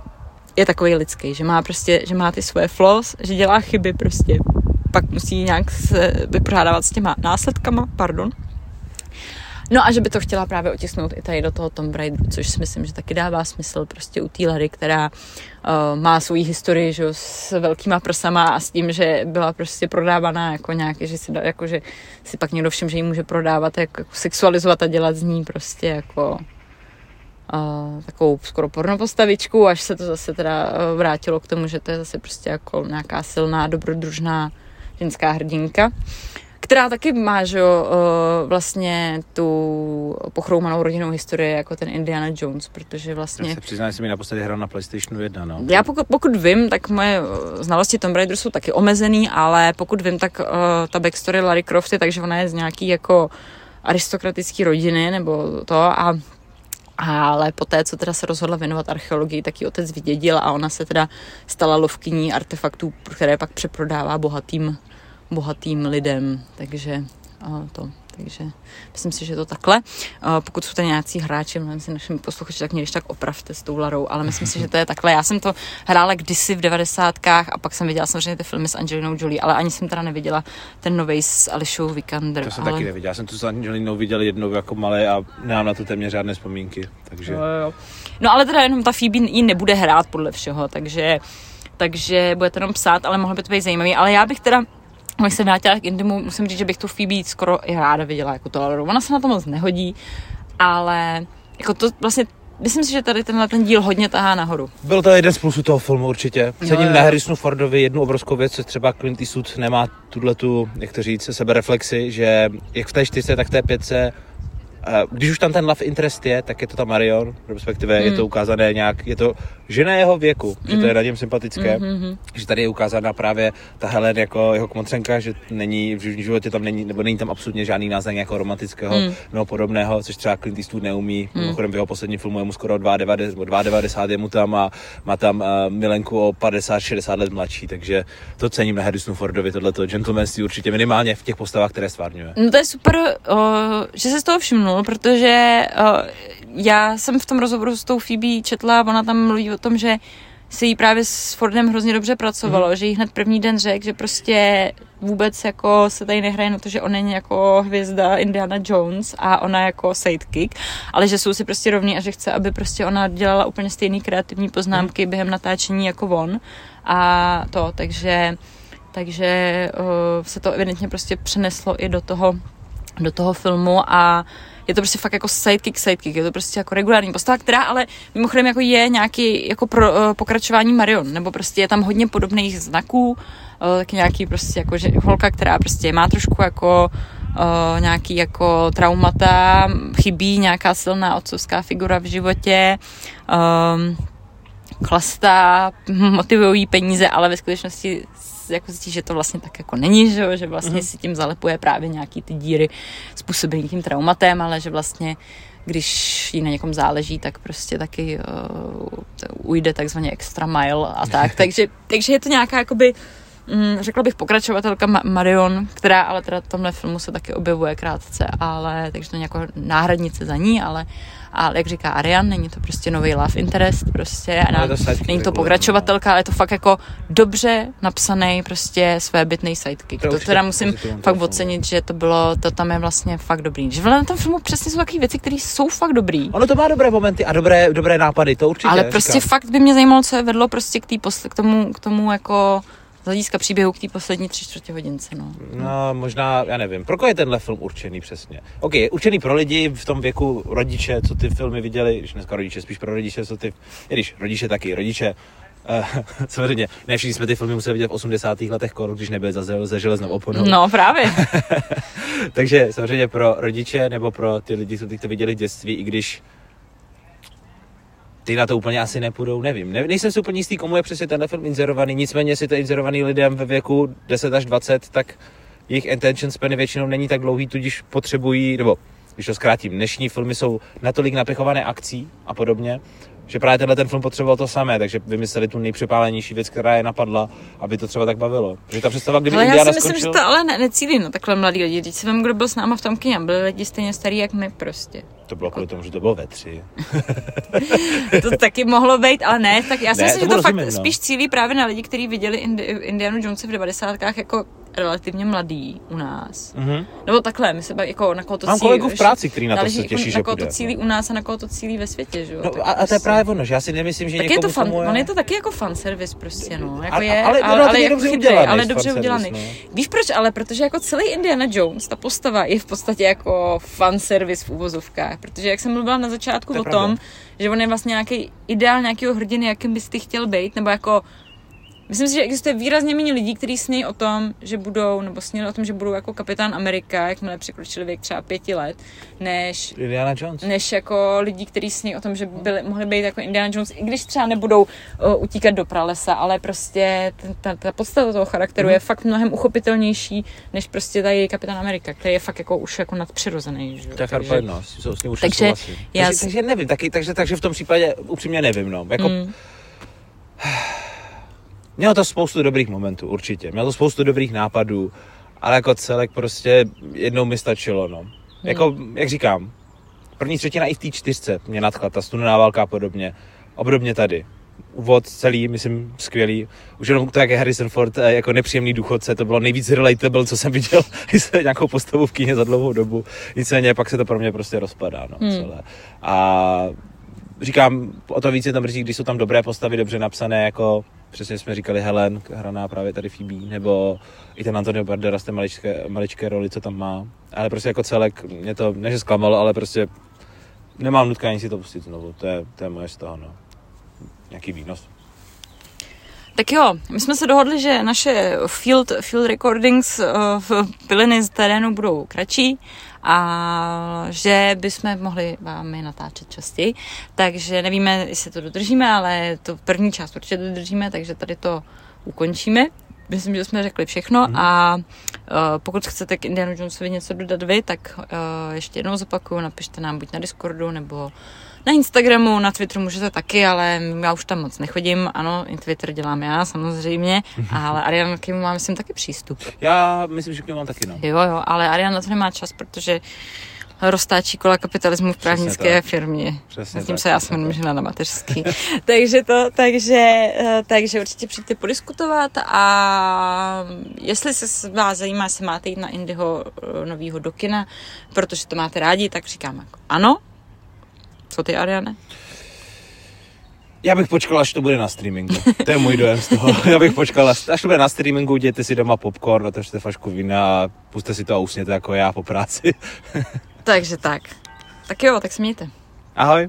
je takový lidský, že má prostě, že má ty svoje flaws, že dělá chyby prostě, pak musí nějak se vypořádávat s těma následkama, pardon, No a že by to chtěla právě otisknout i tady do toho Tomb Raideru, což si myslím, že taky dává smysl prostě u té Larry, která uh, má svou historii že, s velkýma prsama a s tím, že byla prostě prodávaná jako nějaký, že si, jako, že si pak někdo všim, že ji může prodávat, jako, jako sexualizovat a dělat z ní prostě jako uh, takovou skoro pornopostavičku, až se to zase teda uh, vrátilo k tomu, že to je zase prostě jako nějaká silná, dobrodružná ženská hrdinka. Která taky má, že jo, eh, vlastně tu pochroumanou rodinnou historii jako ten Indiana Jones, protože vlastně... Já se přiznám, že jsem ji naposledy hrál na PlayStationu 1, no. Já pokud, pokud vím, tak moje eh, znalosti Tomb Raider jsou taky omezený, ale pokud vím, tak uh, ta backstory Larry Croft je, takže ona je z nějaký jako aristokratický rodiny nebo to a ale poté, co teda se rozhodla věnovat archeologii, tak ji otec vydědil a ona se teda stala lovkyní artefaktů, které pak přeprodává bohatým bohatým lidem, takže to. Takže myslím si, že je to takhle. Pokud jsou tady nějací hráči, mluvím si našimi posluchači, tak mě když tak opravte s tou Larou, ale myslím si, že to je takhle. Já jsem to hrála kdysi v devadesátkách a pak jsem viděla samozřejmě ty filmy s Angelinou Jolie, ale ani jsem teda neviděla ten nový s Alishou Vikander. To jsem ale... taky neviděla. Já jsem tu s Angelinou viděl jednou jako malé a nemám na to téměř žádné vzpomínky. Takže... Jo, jo. No ale teda jenom ta Phoebe ji nebude hrát podle všeho, takže takže budete jenom psát, ale mohlo by to být zajímavý. Ale já bych teda když se vrátila k Indimu, musím říct, že bych tu Phoebe skoro i ráda viděla jako to. Ona se na to moc nehodí, ale jako to vlastně Myslím si, že tady tenhle ten díl hodně tahá nahoru. Byl to jeden z plusů toho filmu určitě. Cením na Harrisonu Fordovi jednu obrovskou věc, co třeba Clint Eastwood nemá tuhle tu, jak to říct, sebereflexi, že jak v té čtyřce, tak v té pětce když už tam ten love interest je, tak je to ta Marion, respektive mm. je to hmm. ukázané nějak, je to žena jeho věku, mm. že to je hmm. na něm sympatické, mm-hmm. že tady je ukázána právě ta Helen jako jeho kmotřenka, že není, v životě tam není, nebo není tam absolutně žádný náznak nějakého romantického mm. nebo podobného, což třeba Clint Eastwood neumí, mm. mimochodem v jeho posledním filmu je mu skoro 92, 92 je mu tam a má tam uh, milenku o 50-60 let mladší, takže to cením na Harrisonu Fordovi, tohleto gentlemanství určitě minimálně v těch postavách, které stvárňuje. No to je super, uh, že se z toho všimnul, zmínil, protože uh, já jsem v tom rozhovoru s tou Phoebe četla, ona tam mluví o tom, že se jí právě s Fordem hrozně dobře pracovalo, mm. že jí hned první den řekl, že prostě vůbec jako se tady nehraje na to, že on není jako hvězda Indiana Jones a ona jako sidekick, ale že jsou si prostě rovní a že chce, aby prostě ona dělala úplně stejný kreativní poznámky mm. během natáčení jako on a to, takže takže uh, se to evidentně prostě přeneslo i do toho do toho filmu a je to prostě fakt jako sidekick, sidekick, je to prostě jako regulární postava, která ale mimochodem jako je nějaký jako pro, uh, pokračování Marion, nebo prostě je tam hodně podobných znaků, uh, tak nějaký prostě jako že holka, která prostě má trošku jako uh, nějaký jako traumata, chybí nějaká silná otcovská figura v životě, um, chlasta, motivují peníze, ale ve skutečnosti jako zjistí, že to vlastně tak jako není, že, že vlastně mm-hmm. si tím zalepuje právě nějaký ty díry způsobený tím traumatem, ale že vlastně když jí na někom záleží, tak prostě taky uh, ujde takzvaně extra mile a tak. takže, takže je to nějaká jakoby mm, řekla bych pokračovatelka Marion, která ale teda v tomhle filmu se taky objevuje krátce, ale takže to je jako náhradnice za ní, ale ale jak říká Arian, není to prostě nový love interest, prostě, no, to není to pokračovatelka, ale je to fakt jako dobře napsaný prostě své bytný sidekick. To, to teda musím fakt ocenit, že to bylo, to tam je vlastně fakt dobrý. Že na tom filmu přesně jsou takové věci, které jsou fakt dobrý. Ono to má dobré momenty a dobré, dobré nápady, to určitě. Ale prostě říkám. fakt by mě zajímalo, co je vedlo prostě k, tý posle, k tomu, k tomu jako hlediska příběhu k té poslední tři čtvrtě hodince, no. No, možná, já nevím, pro koho je tenhle film určený přesně? OK, je určený pro lidi v tom věku rodiče, co ty filmy viděli, když dneska rodiče, spíš pro rodiče, co ty, i když rodiče taky, rodiče, Uh, samozřejmě, ne všichni jsme ty filmy museli vidět v 80. letech kor, když nebyly za, za železnou oponou. No právě. Takže samozřejmě pro rodiče nebo pro ty lidi, co ty to viděli v dětství, i když ty na to úplně asi nepůjdou, nevím. Ne, nejsem si úplně jistý, komu je přesně tenhle film inzerovaný, nicméně jestli to inzerovaný lidem ve věku 10 až 20, tak jejich attention span většinou není tak dlouhý, tudíž potřebují, nebo když to zkrátím, dnešní filmy jsou natolik napěchované akcí a podobně, že právě tenhle ten film potřeboval to samé, takže vymysleli tu nejpřepálenější věc, která je napadla, aby to třeba tak bavilo. Že ta představa, kdyby ale Indiana já si myslím, skončil... že to ale ne, necílí no takhle mladí lidi. Si vím, kdo byl s náma v tom kyně, byli lidi stejně starý jak my prostě. To bylo kvůli tomu, že to bylo ve tři. to taky mohlo být, ale ne, tak já si ne, myslím, že to rozumím, fakt no. spíš cílí právě na lidi, kteří viděli Indiana Jones v 90. jako relativně mladý u nás. Mm-hmm. Nebo takhle, my se jako na koho to Mám cílí. kolegu v práci, který na to se těší, že Na koho to cílí u nás a na koho to cílí ve světě, že jo? No, a, a, to je právě ono, že já si nemyslím, že tak je to fan, je... on je to taky jako fanservice prostě, no. Jako a, je, ale, ale, ale, ale, dobře udělaný, ale dobře udělaný. No. Víš proč? Ale protože jako celý Indiana Jones, ta postava je v podstatě jako fanservice v uvozovkách, protože jak jsem mluvila na začátku o tom, že on je vlastně nějaký ideál nějakého hrdiny, jakým bys ty chtěl být, nebo jako Myslím si, že existuje výrazně méně lidí, kteří sní o tom, že budou, nebo sní o tom, že budou jako kapitán Amerika, jakmile překročili věk třeba pěti let, než, Indiana Jones. než jako lidí, kteří sní o tom, že byli, mohli být jako Indiana Jones, i když třeba nebudou uh, utíkat do pralesa, ale prostě ta, ta podstata toho charakteru mm. je fakt mnohem uchopitelnější, než prostě tady kapitán Amerika, který je fakt jako už jako nadpřirozený. Že? Tak takže, no, s ním už takže, já takže, takže, nevím, taky, takže, takže v tom případě upřímně nevím, no. Jako, mm. Mělo to spoustu dobrých momentů, určitě. Mělo to spoustu dobrých nápadů, ale jako celek prostě jednou mi stačilo, no. Hmm. Jako, jak říkám, první třetina i v té čtyřce mě nadchla, ta studená válka a podobně. Obdobně tady. Úvod celý, myslím, skvělý. Už jenom to, jak je Harrison Ford eh, jako nepříjemný důchodce, to bylo nejvíc relatable, co jsem viděl nějakou postavu v kyně za dlouhou dobu. Nicméně pak se to pro mě prostě rozpadá, no, hmm. celé. A říkám, o to víc je to mrzí, když jsou tam dobré postavy, dobře napsané, jako přesně jsme říkali Helen, hraná právě tady Phoebe, nebo i ten Antonio Banderas, té maličké, maličké roli, co tam má. Ale prostě jako celek mě to, ne zklamalo, ale prostě nemám nutkání si to pustit znovu. To je, to je moje z toho, no. Nějaký výnos. Tak jo, my jsme se dohodli, že naše field, field recordings uh, v piliny z terénu budou kratší a že bychom mohli vám je natáčet častěji. Takže nevíme, jestli to dodržíme, ale to první část určitě dodržíme, takže tady to ukončíme. Myslím, že jsme řekli všechno mm-hmm. a uh, pokud chcete k Indiana Jonesovi něco dodat vy, tak uh, ještě jednou zopakuju, napište nám buď na Discordu nebo na Instagramu, na Twitteru můžete taky, ale já už tam moc nechodím. Ano, Twitter dělám já samozřejmě, ale Ariana k němu má, myslím, taky přístup. Já myslím, že k němu mám taky, no. Jo, jo, ale Ariana na to nemá čas, protože roztáčí kola kapitalismu v právnické firmě. Přesně tím tak, se já jsem jmenuji na mateřský. takže to, takže, eh, takže určitě přijďte podiskutovat a jestli se vás zajímá, jestli máte jít na Indiho eh, novýho do kina, protože to máte rádi, tak říkám jako ano, co ty, Ariane? Já bych počkal, až to bude na streamingu. To je můj dojem z toho. Já bych počkal, až to bude na streamingu, dějte si doma popcorn, otevřte fašku vína a puste si to a usněte jako já po práci. Takže tak. Tak jo, tak se mějte. Ahoj.